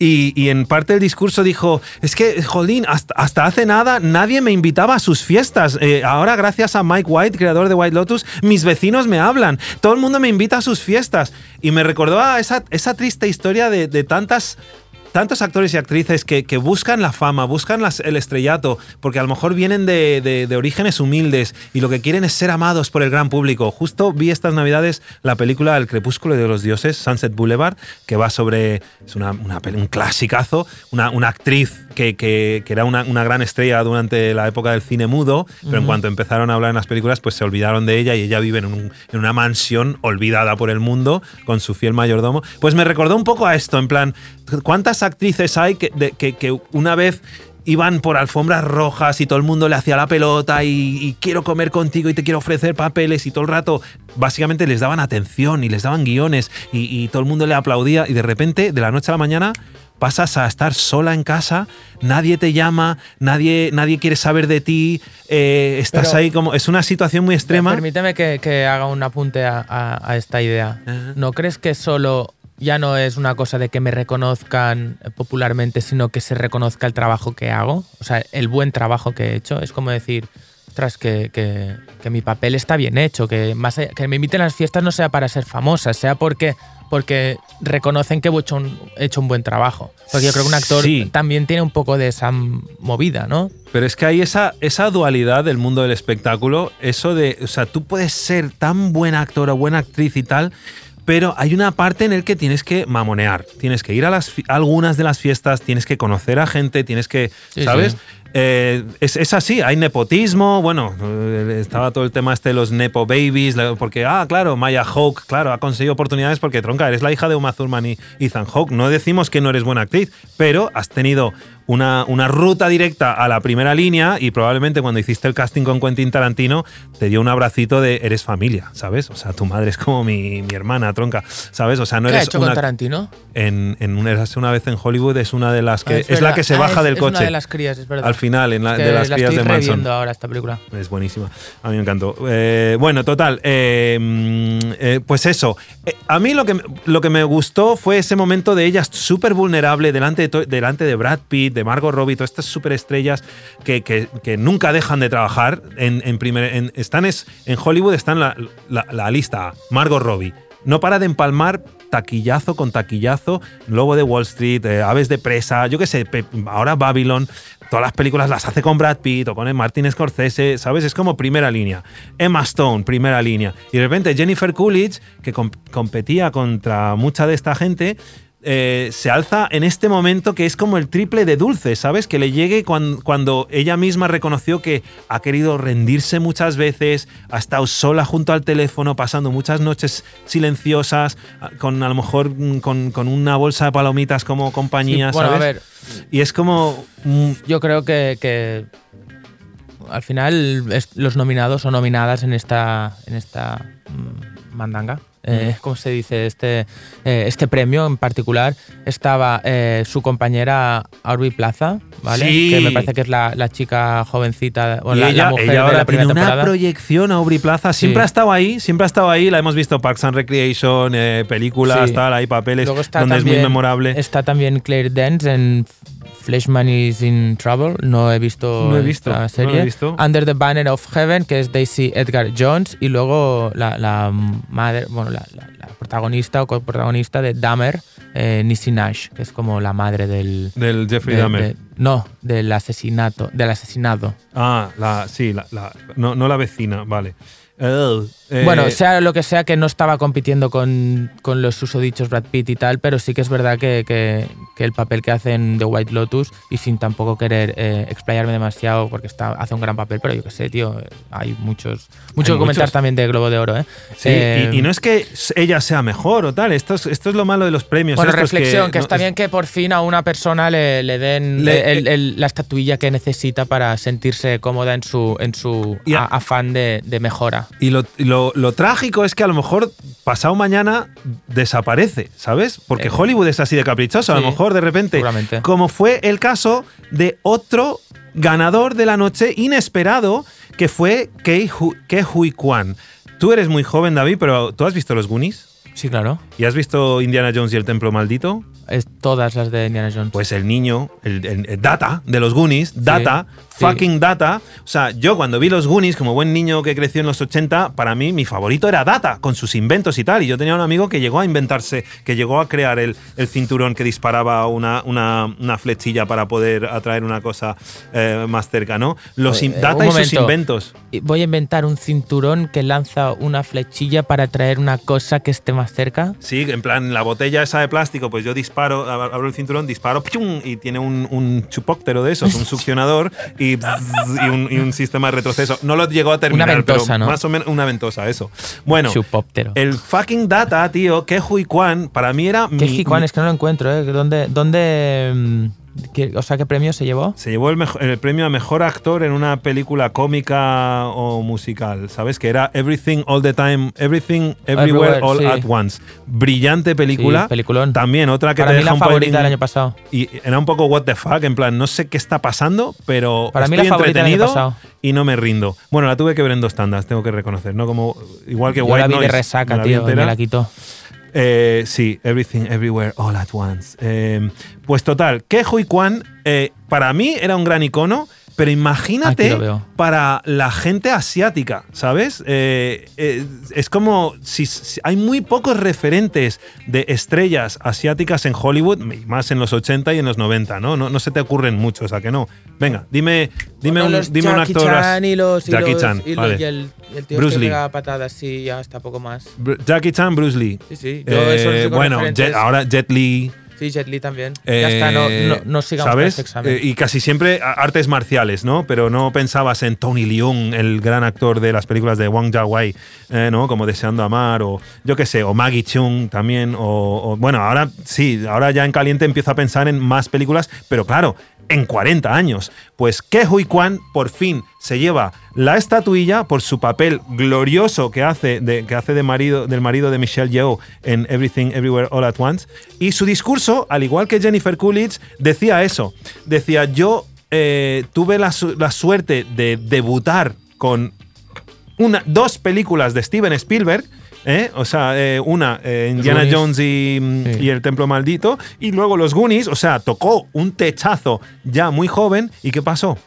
Y, y en parte del discurso dijo, es que, jolín, hasta, hasta hace nada nadie me invitaba a sus fiestas. Eh, ahora, gracias a Mike White, creador de White Lotus, mis vecinos me hablan. Todo el mundo me invita a sus fiestas. Y me recordó a esa, esa triste historia de, de tantas tantos actores y actrices que, que buscan la fama, buscan las- el estrellato, porque a lo mejor vienen de, de- de orígenes humildes y lo que quieren es ser amados por el gran público. Justo vi estas navidades la película El crepúsculo de los dioses, Sunset Boulevard, que va sobre, es una, un clasicazo, una, una actriz que, que- que era una, una gran estrella durante la época del cine mudo, pero en cuanto empezaron a hablar en las películas, pues se olvidaron de ella y ella vive en, un- en una mansión olvidada por el mundo con su fiel mayordomo. Pues me recordó un poco a esto, en plan, ¿cuántas actrices hay que, de- que, que una vez iban por alfombras rojas y todo el mundo le hacía la pelota y, y quiero comer contigo y te quiero ofrecer papeles y todo el rato básicamente les daban atención y les daban guiones y, y todo el mundo le aplaudía y de repente de la noche a la mañana pasas a estar sola en casa, nadie te llama, nadie, nadie quiere saber de ti, eh, estás Pero- ahí como... Es una situación muy extrema. Permíteme que, que haga un apunte a, a- a esta idea. ¿No crees que solo ya no es una cosa de que me reconozcan popularmente, sino que se reconozca el trabajo que hago? O sea, el buen trabajo que he hecho. Es como decir, ostras, que, que- que mi papel está bien hecho, que, más allá- que me inviten a las fiestas no sea para ser famosa, sea porque, porque reconocen que he hecho, un, he hecho un buen trabajo. Porque yo creo que un actor Sí. también tiene un poco de esa movida, ¿no? Pero es que hay esa, esa dualidad del mundo del espectáculo, eso de, o sea, tú puedes ser tan buen actor o buena actriz y tal, pero hay una parte en el que tienes que mamonear, tienes que ir a, las, fi- a algunas de las fiestas, tienes que conocer a gente, tienes que, Sí, ¿sabes? sí. Eh, es, es así, hay nepotismo, bueno, eh, estaba todo el tema este de los nepo babies, porque, ah, claro, Maya Hawke, claro, ha conseguido oportunidades porque, tronca, eres la hija de Uma Thurman y Ethan Hawke. No decimos que no eres buena actriz, pero has tenido una, una ruta directa a la primera línea y probablemente cuando hiciste el casting con Quentin Tarantino te dio un abracito de eres familia, ¿sabes? O sea, tu madre es como mi, mi hermana, tronca, ¿sabes? O sea, no ¿Qué ha eres hecho con una, Tarantino? en, en una, una vez en Hollywood es una de las que Ah, es, la que se Ah, baja es- del es coche. una de las crías, es verdad. Al final en la, Que de las la crías estoy de Manson. ahora esta película. Es buenísima. A mí me encantó. Eh, bueno, total. eh, mm, eh, pues eso. A mí lo que, lo que me gustó fue ese momento de ella súper vulnerable delante de, delante de Brad Pitt, de Margot Robbie, todas estas superestrellas que, que, que nunca dejan de trabajar. En, en primer, en, están es, en Hollywood están la, la, lista Margot Robbie. No para de empalmar taquillazo con taquillazo, Lobo de Wall Street, eh, Aves de Presa, yo qué sé, ahora Babylon, todas las películas las hace con Brad Pitt o con Martin Scorsese, ¿sabes? Es como primera línea. Emma Stone, primera línea. Y de repente Jennifer Coolidge, que com- competía contra mucha de esta gente, eh, se alza en este momento que es como el triple de dulce, ¿sabes? Que le llegue cuan- cuando, ella misma reconoció que ha querido rendirse muchas veces, ha estado sola junto al teléfono, pasando muchas noches silenciosas, a- con a lo mejor mm, con, con una bolsa de palomitas como compañía, Sí, bueno, a ¿sabes? ver, Y es como. mm, yo creo que, que al final es- los nominados o nominadas en esta, en esta mm, mandanga. Eh, ¿Cómo se dice? Este, eh, este premio en particular estaba eh, su compañera Aubrey Plaza, ¿vale? Sí. Que me parece que es la, la chica jovencita, o y la, la ella, mujer ella de la primera tiene una temporada. proyección a Aubrey Plaza. Siempre Sí. ha estado ahí, siempre ha estado ahí. La hemos visto Parks and Recreation, eh, películas, Sí. tal, hay papeles donde es muy memorable. Está también Claire Dance en Fleshman is in Trouble. No he visto, No he visto, esta no serie. la he visto. Under the Banner of Heaven, que es Daisy Edgar Jones. Y luego la, la madre, bueno, la, la- la protagonista o coprotagonista de Dahmer, eh, Nisi Nash, que es como la madre del. Del Jeffrey de- Dahmer. de- no, del asesinato. Del asesinado. Ah, la, sí, la, la- no, no la vecina, vale. Eh, Bueno, sea lo que sea, que no estaba compitiendo con, con los susodichos Brad Pitt y tal, pero sí que es verdad que, que- que el papel que hace en The White Lotus, y sin tampoco querer eh, explayarme demasiado, porque está, hace un gran papel, pero yo qué sé, tío, hay muchos mucho Hay que comentar muchos. también de Globo de Oro, ¿eh? sí, Eh, y, y no es que ella sea mejor o tal, esto es, esto es lo malo de los premios. Bueno, reflexión, que, no- está es- bien que por fin a una persona le, le den Le- el- el- la estatuilla que necesita para sentirse cómoda en su, en su a- afán de, de mejora. Y lo, y lo- lo trágico es que a lo mejor pasado mañana desaparece, ¿sabes? Porque Eh, Hollywood es así de caprichoso. A lo mejor de repente, seguramente. como fue el caso de otro ganador de la noche inesperado, que fue Hu- Ke Hui Kwan. Tú eres muy joven, David, pero ¿tú has visto los Goonies? Sí, claro. ¿Y has visto Indiana Jones y el Templo Maldito? Es todas las de Indiana Jones. Pues el niño, el, el- el Data de los Goonies, Data, sí. Fucking Data. O sea, yo cuando vi los Goonies, como buen niño que creció en los 80, para mí mi favorito era Data, con sus inventos y tal. Y yo tenía un amigo que llegó a inventarse, que llegó a crear el, el cinturón que disparaba una, una, una flechilla para poder atraer una cosa eh, más cerca, ¿no? Los in- Eh, Data y sus inventos. Voy a inventar un cinturón que lanza una flechilla para traer una cosa que esté más cerca. Sí, en plan, la botella esa de plástico, pues yo disparo, ab- abro el cinturón, disparo, ¡pium! y tiene un, un chupóptero de esos, un succionador y, y, un, y un sistema de retroceso. No lo llegó a terminar, Una ventosa, pero ¿no? más o menos una ventosa, eso. Bueno, Chupóptero. el fucking data, tío, que Hui Kwan, para mí era ¿Qué mi- Jicuan? mi- Es que no lo encuentro, ¿eh? ¿Dónde, dónde, mm, qué- o sea, qué premio se llevó? Se llevó el, mejo- el premio a mejor actor en una película cómica o musical, ¿sabes? Que era Everything All the Time, Everything Everywhere, Everywhere, All sí. at Once. Brillante película. Sí, peliculón. También otra que Para te mí deja la un favorita del año pasado. Y era un poco what the fuck, en plan, no sé qué está pasando, pero Para mí estoy la del año entretenido y no me rindo. Bueno, la tuve que ver en dos tandas, tengo que reconocer, ¿no? Como igual que Yo White la vi de resaca, la tío, me la quitó. Eh, sí, Everything, Everywhere, All at Once. Eh, pues total, que Kwan eh, para mí era un gran icono, pero imagínate para la gente asiática, ¿sabes? Eh, eh, es como si, si- hay muy pocos referentes de estrellas asiáticas en Hollywood, más en los 80 y en los 90, ¿no? No, no se te ocurren muchos, ¿a que no? Venga, dime, dime, Bueno, un, los dime un Jackie actor. Chan y los, y Jackie los- Chan, y, los- vale. y el, tío Bruce este que Lee. pega patadas, sí, ya está poco más. Br- Jackie Chan, Bruce Lee. Sí, sí. Yo Eh, bueno. Jet- ahora Jet Li. Sí, Jet Li también. Eh, ya está, no, no, no sigamos ¿Sabes? este examen. Eh, y casi siempre artes marciales, ¿no? Pero no pensabas en Tony Leung, el gran actor de las películas de Wang Jia-wei, eh, ¿no? Como Deseando Amar, o yo qué sé, o Maggie Chung también, o, o- bueno, ahora sí, ahora ya en caliente empiezo a pensar en más películas, pero claro, en 40 años. Pues Ke Hui Kwan por fin se lleva la estatuilla por su papel glorioso que hace de, que hace de marido, del marido de Michelle Yeoh en Everything Everywhere All at Once. Y su discurso, al igual que Jennifer Coolidge, decía eso. Decía, yo eh, tuve la, la suerte de debutar con una, dos películas de Steven Spielberg. ¿Eh? O sea, eh, una, eh, Indiana. Jones y, Sí. y El Templo Maldito, y luego los Goonies, o sea, tocó un techazo ya muy joven, ¿y qué pasó?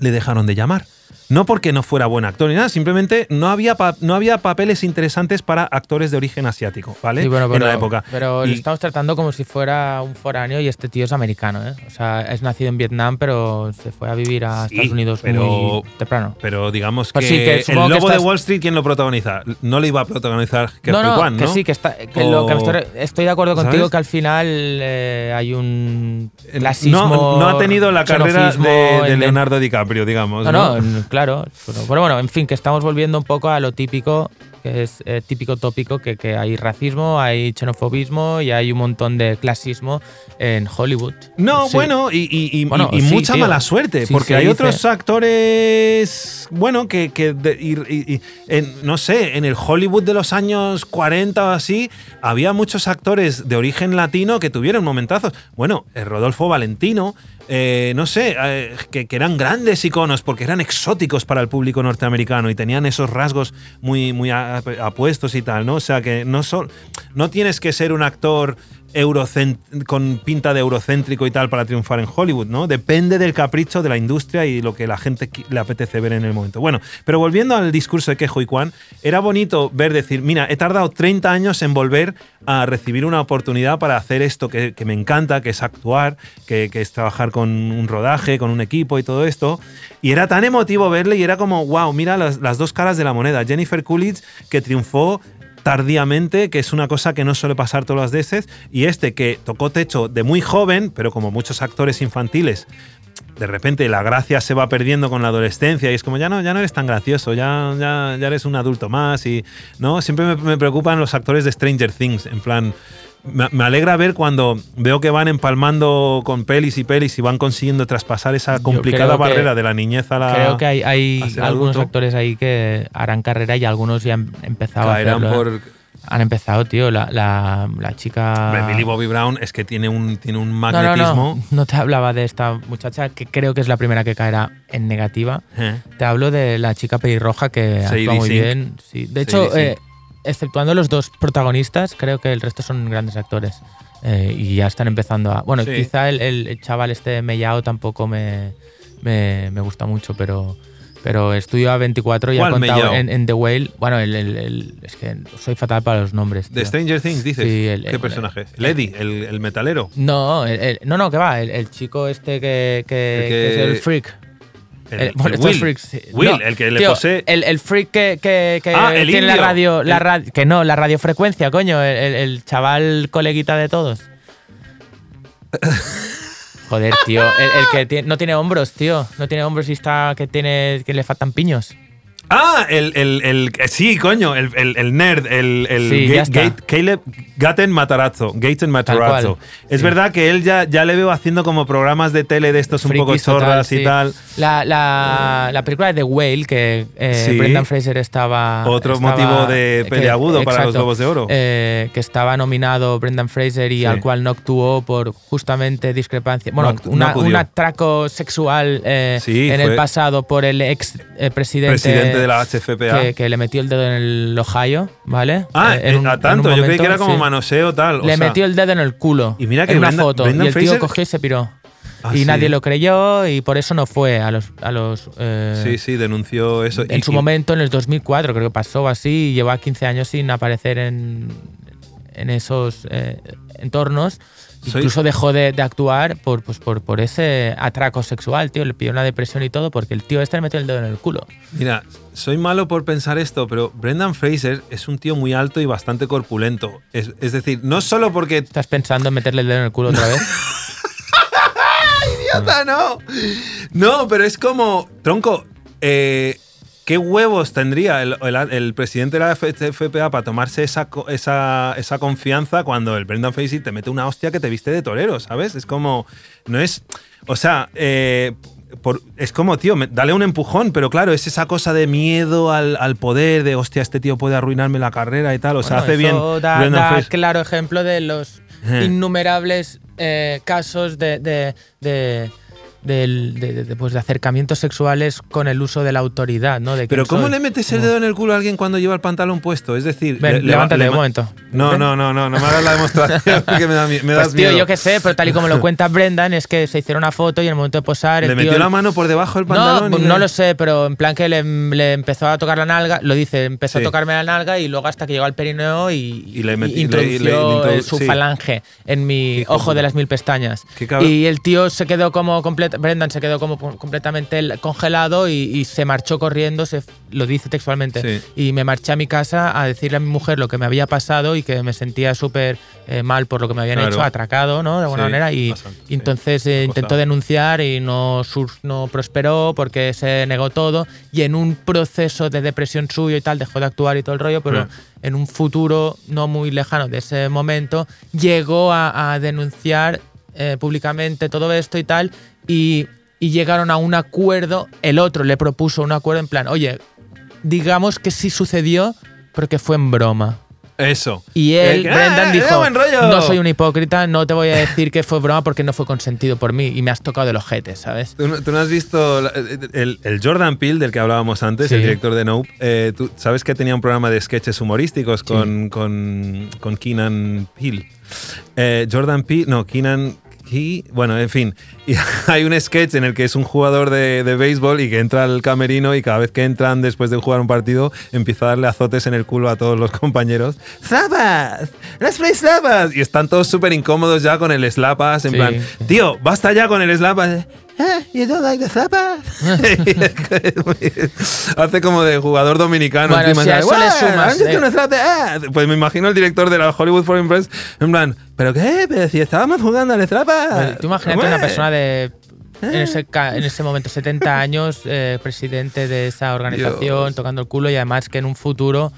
Le dejaron de llamar. No porque no fuera buen actor ni nada, simplemente no había, pa- no había papeles interesantes para actores de origen asiático, ¿vale? Sí, bueno, pero, en la época. Pero Y- lo estamos tratando como si fuera un foráneo y este tío es americano, ¿eh? O sea, es nacido en Vietnam, pero se fue a vivir a Sí, Estados Unidos pero- muy temprano. Pero digamos Pues que, sí, que el que Lobo de Wall Street, ¿quién lo protagoniza? No le iba a protagonizar que no, no, Kwan, que sí, que, está, que lo que me estoy, estoy de acuerdo ¿Sabes? contigo que al final eh, hay un Eh, clasismo. no, no ha tenido la carrera de, de Leonardo DiCaprio, digamos. No, No, no, claro. Pero, bueno, en fin, que estamos volviendo un poco a lo típico, que es eh, típico tópico, que, que hay racismo, hay xenofobismo y hay un montón de clasismo en Hollywood. No, Sí. bueno, y, y- y- Bueno, y sí, mucha tío. mala suerte, Sí, porque hay dice. otros actores, bueno, que, que de- en- no sé, en el Hollywood de los años 40 o así, había muchos actores de origen latino que tuvieron momentazos. Bueno, eh, Rodolfo Valentino, eh, no sé, eh, que, que eran grandes iconos porque eran exóticos para el público norteamericano y tenían esos rasgos muy, muy apuestos y tal, ¿no? O sea que no, son, no tienes que ser un actor con pinta de eurocéntrico y tal para triunfar en Hollywood, ¿no? Depende del capricho de la industria y lo que la gente le apetece ver en el momento. Bueno, pero volviendo al discurso de Kejo y Kwan, era bonito ver decir, mira, he tardado 30 años en volver a recibir una oportunidad para hacer esto que, me encanta, que es actuar, que, es trabajar con un rodaje, con un equipo y todo esto. Y era tan emotivo verle y era como, wow, mira las dos caras de la moneda. Jennifer Coolidge, que triunfó tardíamente, que es una cosa que no suele pasar todas las veces, y este que tocó techo de muy joven, pero como muchos actores infantiles, de repente la gracia se va perdiendo con la adolescencia y es como ya no, ya no eres tan gracioso, ya, ya, ya eres un adulto más y no, siempre me, me preocupan los actores de Stranger Things, en plan, me, me alegra ver cuando veo que van empalmando con pelis y pelis y van consiguiendo traspasar esa complicada que- barrera de la niñez a la... Creo que hay, hay algunos adulto. actores ahí que harán carrera y algunos ya han empezado caerán a hacerlo. por... Han empezado, tío. La, la, la chica. Millie Bobby Brown es que tiene un, tiene un No, no, magnetismo. no. No te hablaba de esta muchacha que creo que es la primera que caerá en negativa. Eh. Te hablo de la chica pelirroja que actúa muy bien. Sí. De hecho, eh, exceptuando los dos protagonistas, creo que el resto son grandes actores. Eh, y ya están empezando a. Bueno, Sí. quizá el, chaval este Mellao tampoco me, me, me gusta mucho, pero. Pero Estudio A24 ya ha ¿Cuál contado en, en The Whale. Bueno, el, es que soy fatal para los nombres. De tío. Stranger Things, dices. Sí, ¿Qué personaje? El Eddie, el, el metalero. No, no, no, que va. El, el chico este que es el freak. El, estos Will. freaks, sí. Will, No, el que le tío, posee. El, el freak que, que, que Ah, tiene la radio, la El- ra- que no, la radiofrecuencia, coño, el, chaval coleguita de todos. Joder, tío, el, el que tiene- no tiene hombros, tío, no tiene hombros y está que tiene que le faltan piños. Ah, el, el, el- eh, sí, coño, el, el, el nerd, el, el Sí, Ga- Caleb Gaten Matarazzo. Gaten Matarazzo. Es sí. verdad que él ya, ya le veo haciendo como programas de tele de estos un poco Frikis total, chorras y sí. tal. La, la, la película de The Whale, que eh. Brendan Fraser estaba. Otro estaba- motivo de que- peleagudo para los exacto, Globos de Oro. eh, que estaba nominado Brendan Fraser y al cual no actuó por justamente discrepancia. Bueno, no una- acudió. un atraco sexual eh, en fue el pasado por el ex eh, presidente. Presidente de la HFPA. Que, que le metió el dedo en el Ohio, ¿vale? Ah, Eh, en un- a en tanto. un Yo creí que era como sí. manoseo tal. o Le sea, metió el dedo en el culo. Y mira que en una foto. Y el tío cogió y se piró. Ah, y sí. nadie lo creyó y por eso no fue a los. A los eh, Sí, sí, denunció eso. en Y- su y- momento, en el 2004, creo que pasó así, y lleva 15 años sin aparecer en, en esos eh, entornos. Soy- Incluso dejó de, de actuar por, pues, por, por ese atraco sexual, tío. Le pidió una depresión y todo porque el tío este le metió el dedo en el culo. Mira, soy malo por pensar esto, pero Brendan Fraser es un tío muy alto y bastante corpulento. Es, es decir, no solo porque ¿Estás pensando en meterle el dedo en el culo otra vez? idiota, no. No, pero es como, tronco, eh, ¿qué huevos tendría el, el- el presidente de la FPA para tomarse esa, esa, esa confianza cuando el Brendan Fraser te mete una hostia que te viste de torero, ¿sabes? Es como, no es, o sea, eh, por- es como, tío, me- dale un empujón, pero claro, es esa cosa de miedo al, al poder, de hostia, este tío puede arruinarme la carrera y tal, o sea, hace bien. Da, claro ejemplo de los innumerables eh, casos de, de, de- del- de, de- pues, de acercamientos sexuales con el uso de la autoridad, ¿no? De Pero ¿cómo soy. le metes el dedo en el culo a alguien cuando lleva el pantalón puesto? Es decir, Ven, le- le- levántate le- un momento. No, Ven. no, no, no, no me hagas la demostración porque me, da, me das Pues tío, miedo. yo qué sé, pero tal y como lo cuenta Brendan, es que se hicieron una foto y en el momento de posar. ¿Le metió tío- la mano por debajo del No, pantalón? y no le- lo sé, pero en plan que le, le empezó a tocar la nalga, lo dice, empezó Sí. a tocarme la nalga y luego hasta que llegó al perineo y, Y le introdució eh, su sí. falange en mi ojo de las mil pestañas. Y el tío se quedó como completa, Brendan se quedó como completamente el- congelado y, y se marchó corriendo, se, lo dice textualmente. Sí. Y me marché a mi casa a decirle a mi mujer lo que me había pasado y que me sentía súper eh, mal por lo que me habían Claro. hecho, atracado, ¿no? De alguna Sí, manera. Y, bastante, y sí. entonces eh, intentó denunciar y no, prosperó porque se negó todo. Y en un proceso de depresión suyo y tal, dejó de actuar y todo el rollo, pero en un futuro no muy lejano de ese momento, llegó a, a denunciar eh, públicamente todo esto y tal. Y, y llegaron a un acuerdo. El otro le propuso un acuerdo en plan, oye, digamos que sí sucedió, pero que fue en broma. Eso. Y él, Eh, ah, Brendan, eh, dijo, no soy un hipócrita, no te voy a decir que fue broma porque no fue consentido por mí y me has tocado el ojete, ¿sabes? ¿Tú, no- tú no has visto la- el, el Jordan Peele del que hablábamos antes, Sí. el director de Nope? eh, tú sabes que tenía un programa de sketches humorísticos con, con, con Keenan Peele. Eh, Jordan Peele, no, Keenan. Key- bueno, en fin, y hay un sketch en el que es un jugador de, de béisbol y que entra al camerino y cada vez que entran después de jugar un partido empieza a darle azotes en el culo a todos los compañeros. ¡Slapas! ¡Let's play slapas! Y están todos súper incómodos ya con el slapas, en Sí. plan, tío, basta ya con el slapas. "Ah, you don't like the slapas?" Hace como de jugador dominicano. Bueno, encima, si a ¿sabes? eso le "Well, sumas, I'm just eh". gonna slap the ass". Pues me imagino el director de la Hollywood Foreign Press en plan, ¿pero qué? Pero si estábamos jugando al slapas. Tú imagínate una persona de en ese, ca- en ese momento 70 años, eh, presidente de esa organización, Dios. tocando el culo y además que en un futuro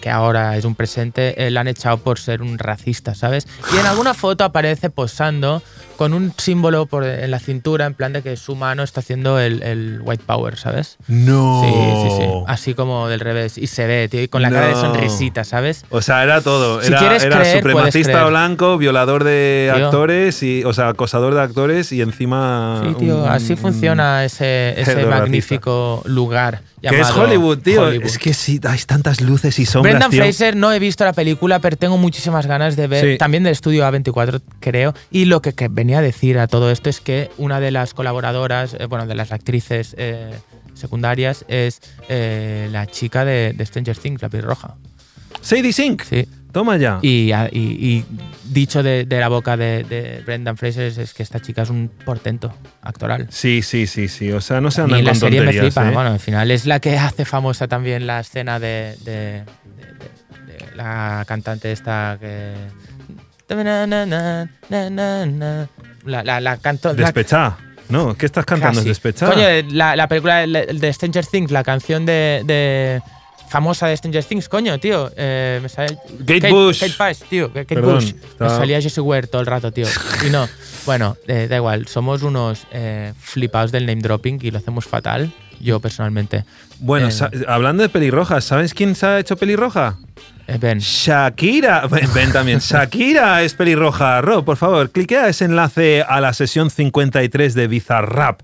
que ahora es un presente, eh, le han echado por ser un racista, ¿sabes? Y en alguna foto aparece posando con un símbolo por, en la cintura, en plan de que su mano está haciendo el, el white power, ¿sabes? No. Sí, sí, sí. Así como del revés. Y se ve, tío, y con la cara de No. sonrisita, ¿sabes? O sea, era todo. Si Era, era creer, supremacista blanco, violador de Tío. actores, y, o sea, acosador de actores y encima. Sí, tío, un- así funciona ese, ese magnífico lugar. Que es Hollywood, tío. Hollywood. Es que sí, hay tantas luces y sombras, Brendan tío. Fraser no he visto la película, pero tengo muchísimas ganas de ver. Sí. También del estudio A24, creo. Y lo que, que venía a decir a todo esto es que una de las colaboradoras, eh, bueno, de las actrices eh, secundarias es eh, la chica de, de Stranger Things, la pelirroja. Sadie Sink. Sí. Toma ya. Y, a- y- y dicho de, de la boca de, de Brendan Fraser es, que esta chica es un portento actoral. Sí, sí, sí, sí. O sea, no se A andan mí la con serie me flipa. ¿eh? Bueno, al final es la que hace famosa también la escena de, de- la cantante esta que. La, la, la canto. Despechá. No, ¿qué estás cantando? casi. Despechá. Coño, la, la película de, Stranger Things, la canción de- famosa de Stranger Things, coño, tío. eh, me sale- Kate Bush. Kate Bush, tío. Kate Perdón, Bush. Me salía Jessie Ware todo el rato, tío. Y no. Bueno, eh, da igual. Somos unos eh, flipados del name dropping y lo hacemos fatal. Yo personalmente. Bueno, Eh, hablando de pelirrojas, ¿sabes quién se ha hecho pelirroja? Ben. Shakira. Ven también. Shakira es pelirroja. Rob, por favor, cliquea ese enlace a la sesión 53 de Bizarrap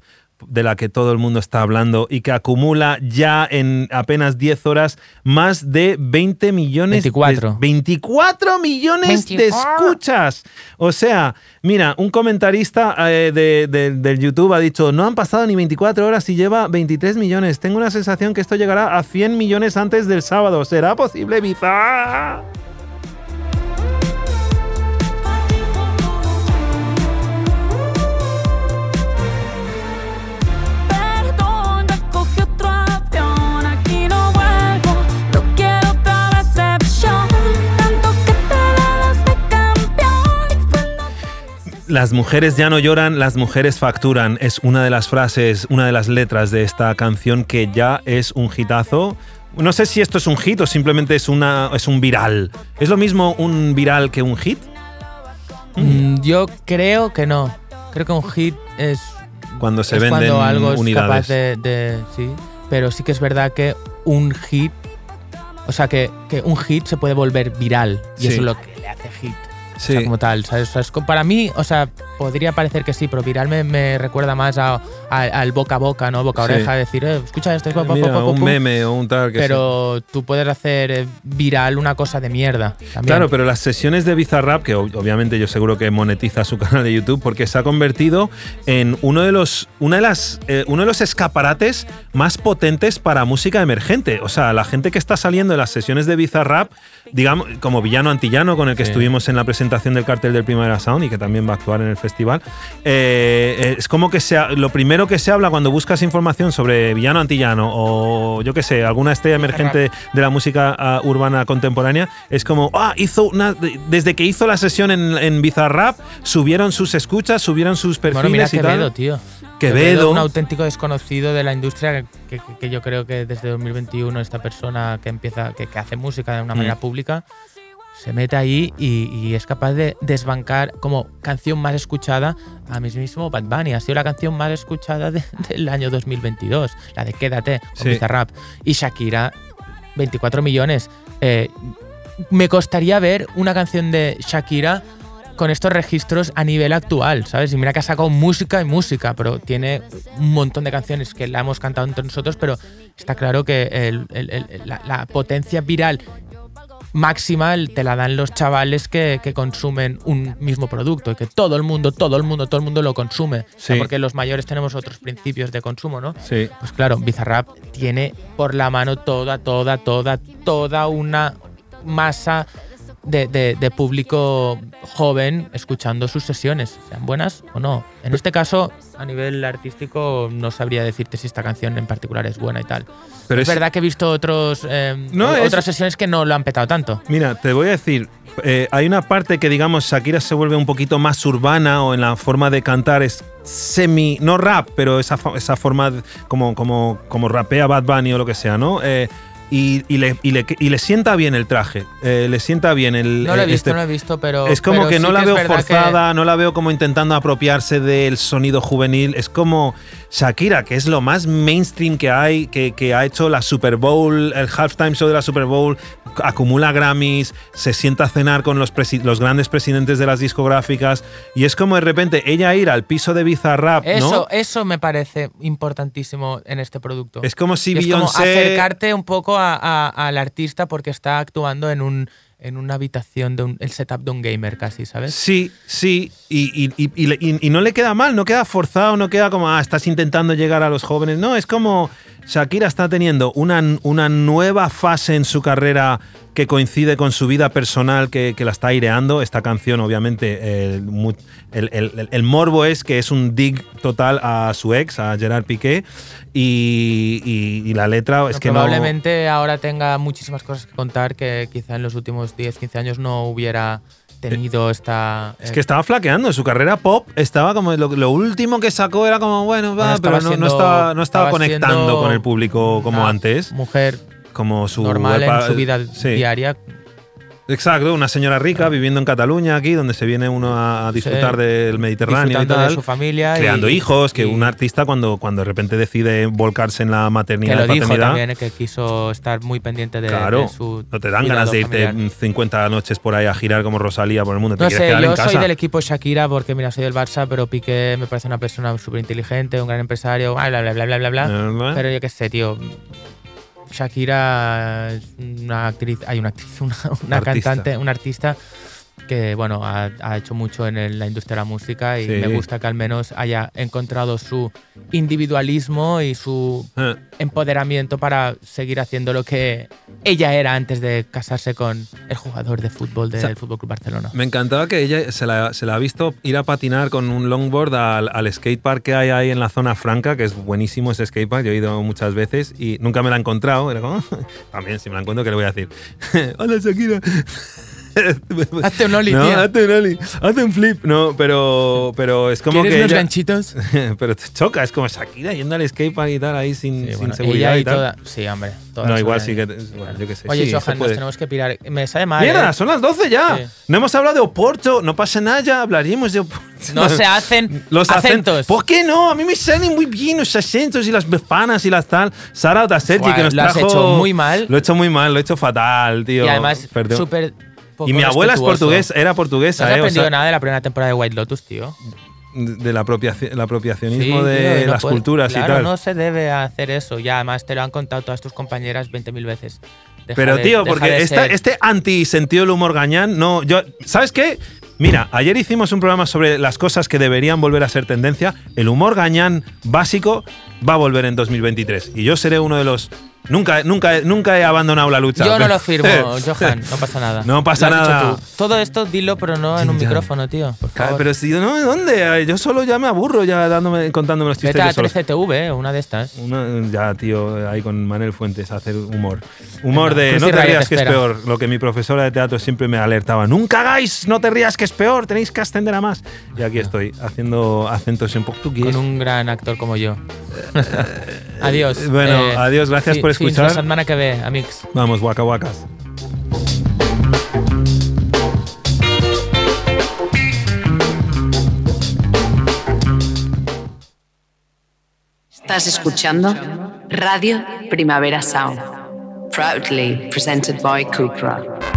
de la que todo el mundo está hablando y que acumula ya en apenas 10 horas más de 20 millones 24. de 24 millones de 24. escuchas. O sea, mira, un comentarista eh, de- de- del YouTube ha dicho, no han pasado ni 24 horas y lleva 23 millones. Tengo una sensación que esto llegará a 100 millones antes del sábado. ¿Será posible, Bizarrap? Las mujeres ya no lloran, las mujeres facturan. Es una de las frases, una de las letras de esta canción que ya es un hitazo. No sé si esto es un hit o simplemente es, una, es un viral. ¿Es lo mismo un viral que un hit? Mm, yo creo que no. Creo que un hit es, Cuando se es venden cuando algo es unidades. capaz de, de- Sí. Pero sí que es verdad que un hit. O sea, que, que un hit se puede volver viral. Y Sí. eso es lo que le hace hit. O sea, Sí. como tal, ¿sabes? O sea, es para mí, o sea, podría parecer que sí, pero viral me, me recuerda más a- a- al boca a boca, ¿no? Boca a Sí. oreja, decir, eh, escucha esto, pa, pa, Mira, un pum. meme o un tal que Pero tú puedes hacer eh, viral una cosa de mierda. También. Claro, pero las sesiones de Bizarrap, que ob- obviamente yo seguro que monetiza su canal de YouTube, porque se ha convertido en uno de los, una de las, eh, uno de los escaparates más potentes para música emergente. O sea, la gente que está saliendo de las sesiones de Bizarrap, digamos, como villano antillano, con el que Sí. estuvimos en la presentación del cartel del Primavera Sound y que también va a actuar en el festival, eh, eh, es como que se ha- lo primero que se habla cuando buscas información sobre villano antillano o yo qué sé, alguna estrella emergente de la música ah, urbana contemporánea, es como, ah, hizo una, desde que hizo la sesión en, en Bizarrap, subieron sus escuchas, subieron sus perfiles Bueno, mira y Quevedo, tal. tío. Quevedo. un auténtico desconocido de la industria que, que- que yo creo que desde 2021 esta persona que empieza, que, que hace música de una Mm. manera pública, se mete ahí y, y es capaz de desbancar como canción más escuchada a mismísimo Bad Bunny. Ha sido la canción más escuchada de- del año 2022, la de Quédate con Sí. Bizarrap. Y Shakira, 24 millones. Eh, me costaría ver una canción de Shakira con estos registros a nivel actual, ¿sabes? Y mira que ha sacado música y música, pero tiene un montón de canciones que la hemos cantado entre nosotros, pero está claro que el- el- el- la, la potencia viral máxima te la dan los chavales que, que consumen un mismo producto y que todo el mundo, todo el mundo, todo el mundo lo consume. O sea, Sí. porque los mayores tenemos otros principios de consumo, ¿no? Sí. Pues claro, Bizarrap tiene por la mano toda, toda, toda, toda una masa de, de- de público joven escuchando sus sesiones, sean buenas o no. En este caso, a nivel artístico, no sabría decirte si esta canción en particular es buena y tal. Pero es, es- verdad que he visto otros, eh, No, o- es- otras sesiones que no lo han petado tanto. Mira, te voy a decir, eh, hay una parte que, digamos, Shakira se vuelve un poquito más urbana o en la forma de cantar es semi, no rap, pero esa, esa forma como, como, como rapea Bad Bunny o lo que sea, ¿no? Eh, y, y le, y, le, y le sienta bien el traje, eh, le sienta bien el... No lo he eh, visto, este- no lo he visto, pero. es como pero que no la veo que- forzada, no la veo como intentando apropiarse del sonido juvenil. Es como Shakira, que es lo más mainstream que hay, que, que ha hecho la Super Bowl, el halftime show de la Super Bowl, acumula Grammys, se sienta a cenar con los, grandes presidentes de las discográficas. Y es como de repente ella ir al piso de Bizarrap, ¿no? Eso, eso me parece importantísimo en este producto. Es como si Y es como Beyoncé. acercarte un poco a- a- al artista porque está actuando en un en una habitación de un, el setup de un gamer casi, ¿sabes? Sí, sí, y, y- y- y no le queda mal, no queda forzado, no queda como, ah, estás intentando llegar a los jóvenes. No, es como Shakira está teniendo una, una nueva fase en su carrera que coincide con su vida personal que, que la está aireando. Esta canción, obviamente, el, el- el- el morbo es que es un dig total a su ex, a Gerard Piqué, y, y- y la letra es que no... probablemente ahora tenga muchísimas cosas que contar que quizá en los últimos 10, 15 años no hubiera tenido esta... Es eh, que estaba flaqueando, su carrera pop estaba como lo, lo último que sacó era como bueno, va, Bueno, pero no, estaba, no estaba estaba conectando con el público como antes, Mujer como su normal en su vida sí. diaria. Exacto, una señora rica viviendo en Cataluña aquí, donde se viene uno a disfrutar Sí. del Mediterráneo y disfrutando tal, de su familia. y- creando hijos, que y- un artista cuando, cuando de repente decide volcarse en la maternidad Que lo y dijo también, eh, que quiso estar muy pendiente de, claro, de su. no te dan ganas de irte familiar. 50 noches por ahí a girar como Rosalía por el mundo, te No sé, yo en casa. soy del equipo Shakira porque, mira, soy del Barça, pero Piqué me parece una persona súper inteligente, un gran empresario, bla, bla, bla, bla, bla, bla, Pero yo qué sé, tío. Shakira es una actriz, hay una actriz, una, una cantante, una artista que, bueno, ha, ha hecho mucho en el- la industria de la música y Sí. me gusta que al menos haya encontrado su individualismo y su eh. empoderamiento para seguir haciendo lo que ella era antes de casarse con el jugador de fútbol del O sea, Fútbol Club Barcelona. Me encantaba que ella se la, se la ha visto ir a patinar con un longboard al, al skatepark que hay ahí en la zona franca, que es buenísimo ese skatepark, yo he ido muchas veces y nunca me la he encontrado. Era como, también si me la encuentro, ¿qué le voy a decir? Hola Shakira. Hazte un ollie, no, tía. hazte un ollie, hazte un flip. No, pero, pero es como ¿Quieres que unos ella- ganchitos? pero te choca, es como Shakira yendo al skatepark y tal ahí sin, Sí, sin bueno, seguridad ella y y tal. toda. Sí, hombre. no, igual sí que, ahí. bueno, yo qué sé. Oye, sí, Johan, nos tenemos que pirar. Me sabe mal. Mierda, ¿eh? son las 12 ya. No hemos hablado de Oporto, no pasa nada, ya hablaríamos de Oporto. No se hacen Los acentos. ¿Por qué no? A mí me salen muy bien los acentos y las befanas y las tal. Sara Sergi Buah, que nos lo has trajo- hecho muy mal. Lo he hecho muy mal, lo he hecho fatal, tío. y además, súper Y mi abuela es portugués, era No portuguesa, has ¿eh? O aprendido sea, nada de la primera temporada de White Lotus, tío. del apropiaci- el apropiacionismo Sí, de tío, no las puede- culturas claro, y tal. no se debe hacer eso. Ya, además te lo han contado todas tus compañeras 20.000 veces. Deja Pero de- tío, porque esta- este anti-sentido del humor gañán, no, yo, ¿sabes qué? Mira, ayer hicimos un programa sobre las cosas que deberían volver a ser tendencia. El humor gañán básico va a volver en 2023 y yo seré uno de los nunca nunca nunca he abandonado la lucha. Yo no lo firmo, Johan, no pasa nada. No pasa nada. Todo esto dilo, pero no en un Ya. micrófono, tío. Por Claro, favor. Pero si no, ¿dónde? Yo solo ya me aburro ya dándome contándome los Vete a chistes yo solo. 13TV, eh, una de estas. Una- ya, tío, ahí con Manuel Fuentes a hacer humor. Humor de no te rías que es peor. Lo que mi profesora de teatro siempre me alertaba. Nunca hagáis, no te rías que es peor, tenéis que ascender a más. Y aquí estoy, haciendo acentos en portugués. Con un gran actor como yo. adiós. Eh, bueno, adiós, gracias por fins escuchar. la setmana que ve, amics. Vamos, guaca guacas. Estás escuchando Radio Primavera Sound. Proudly presented by Cupra.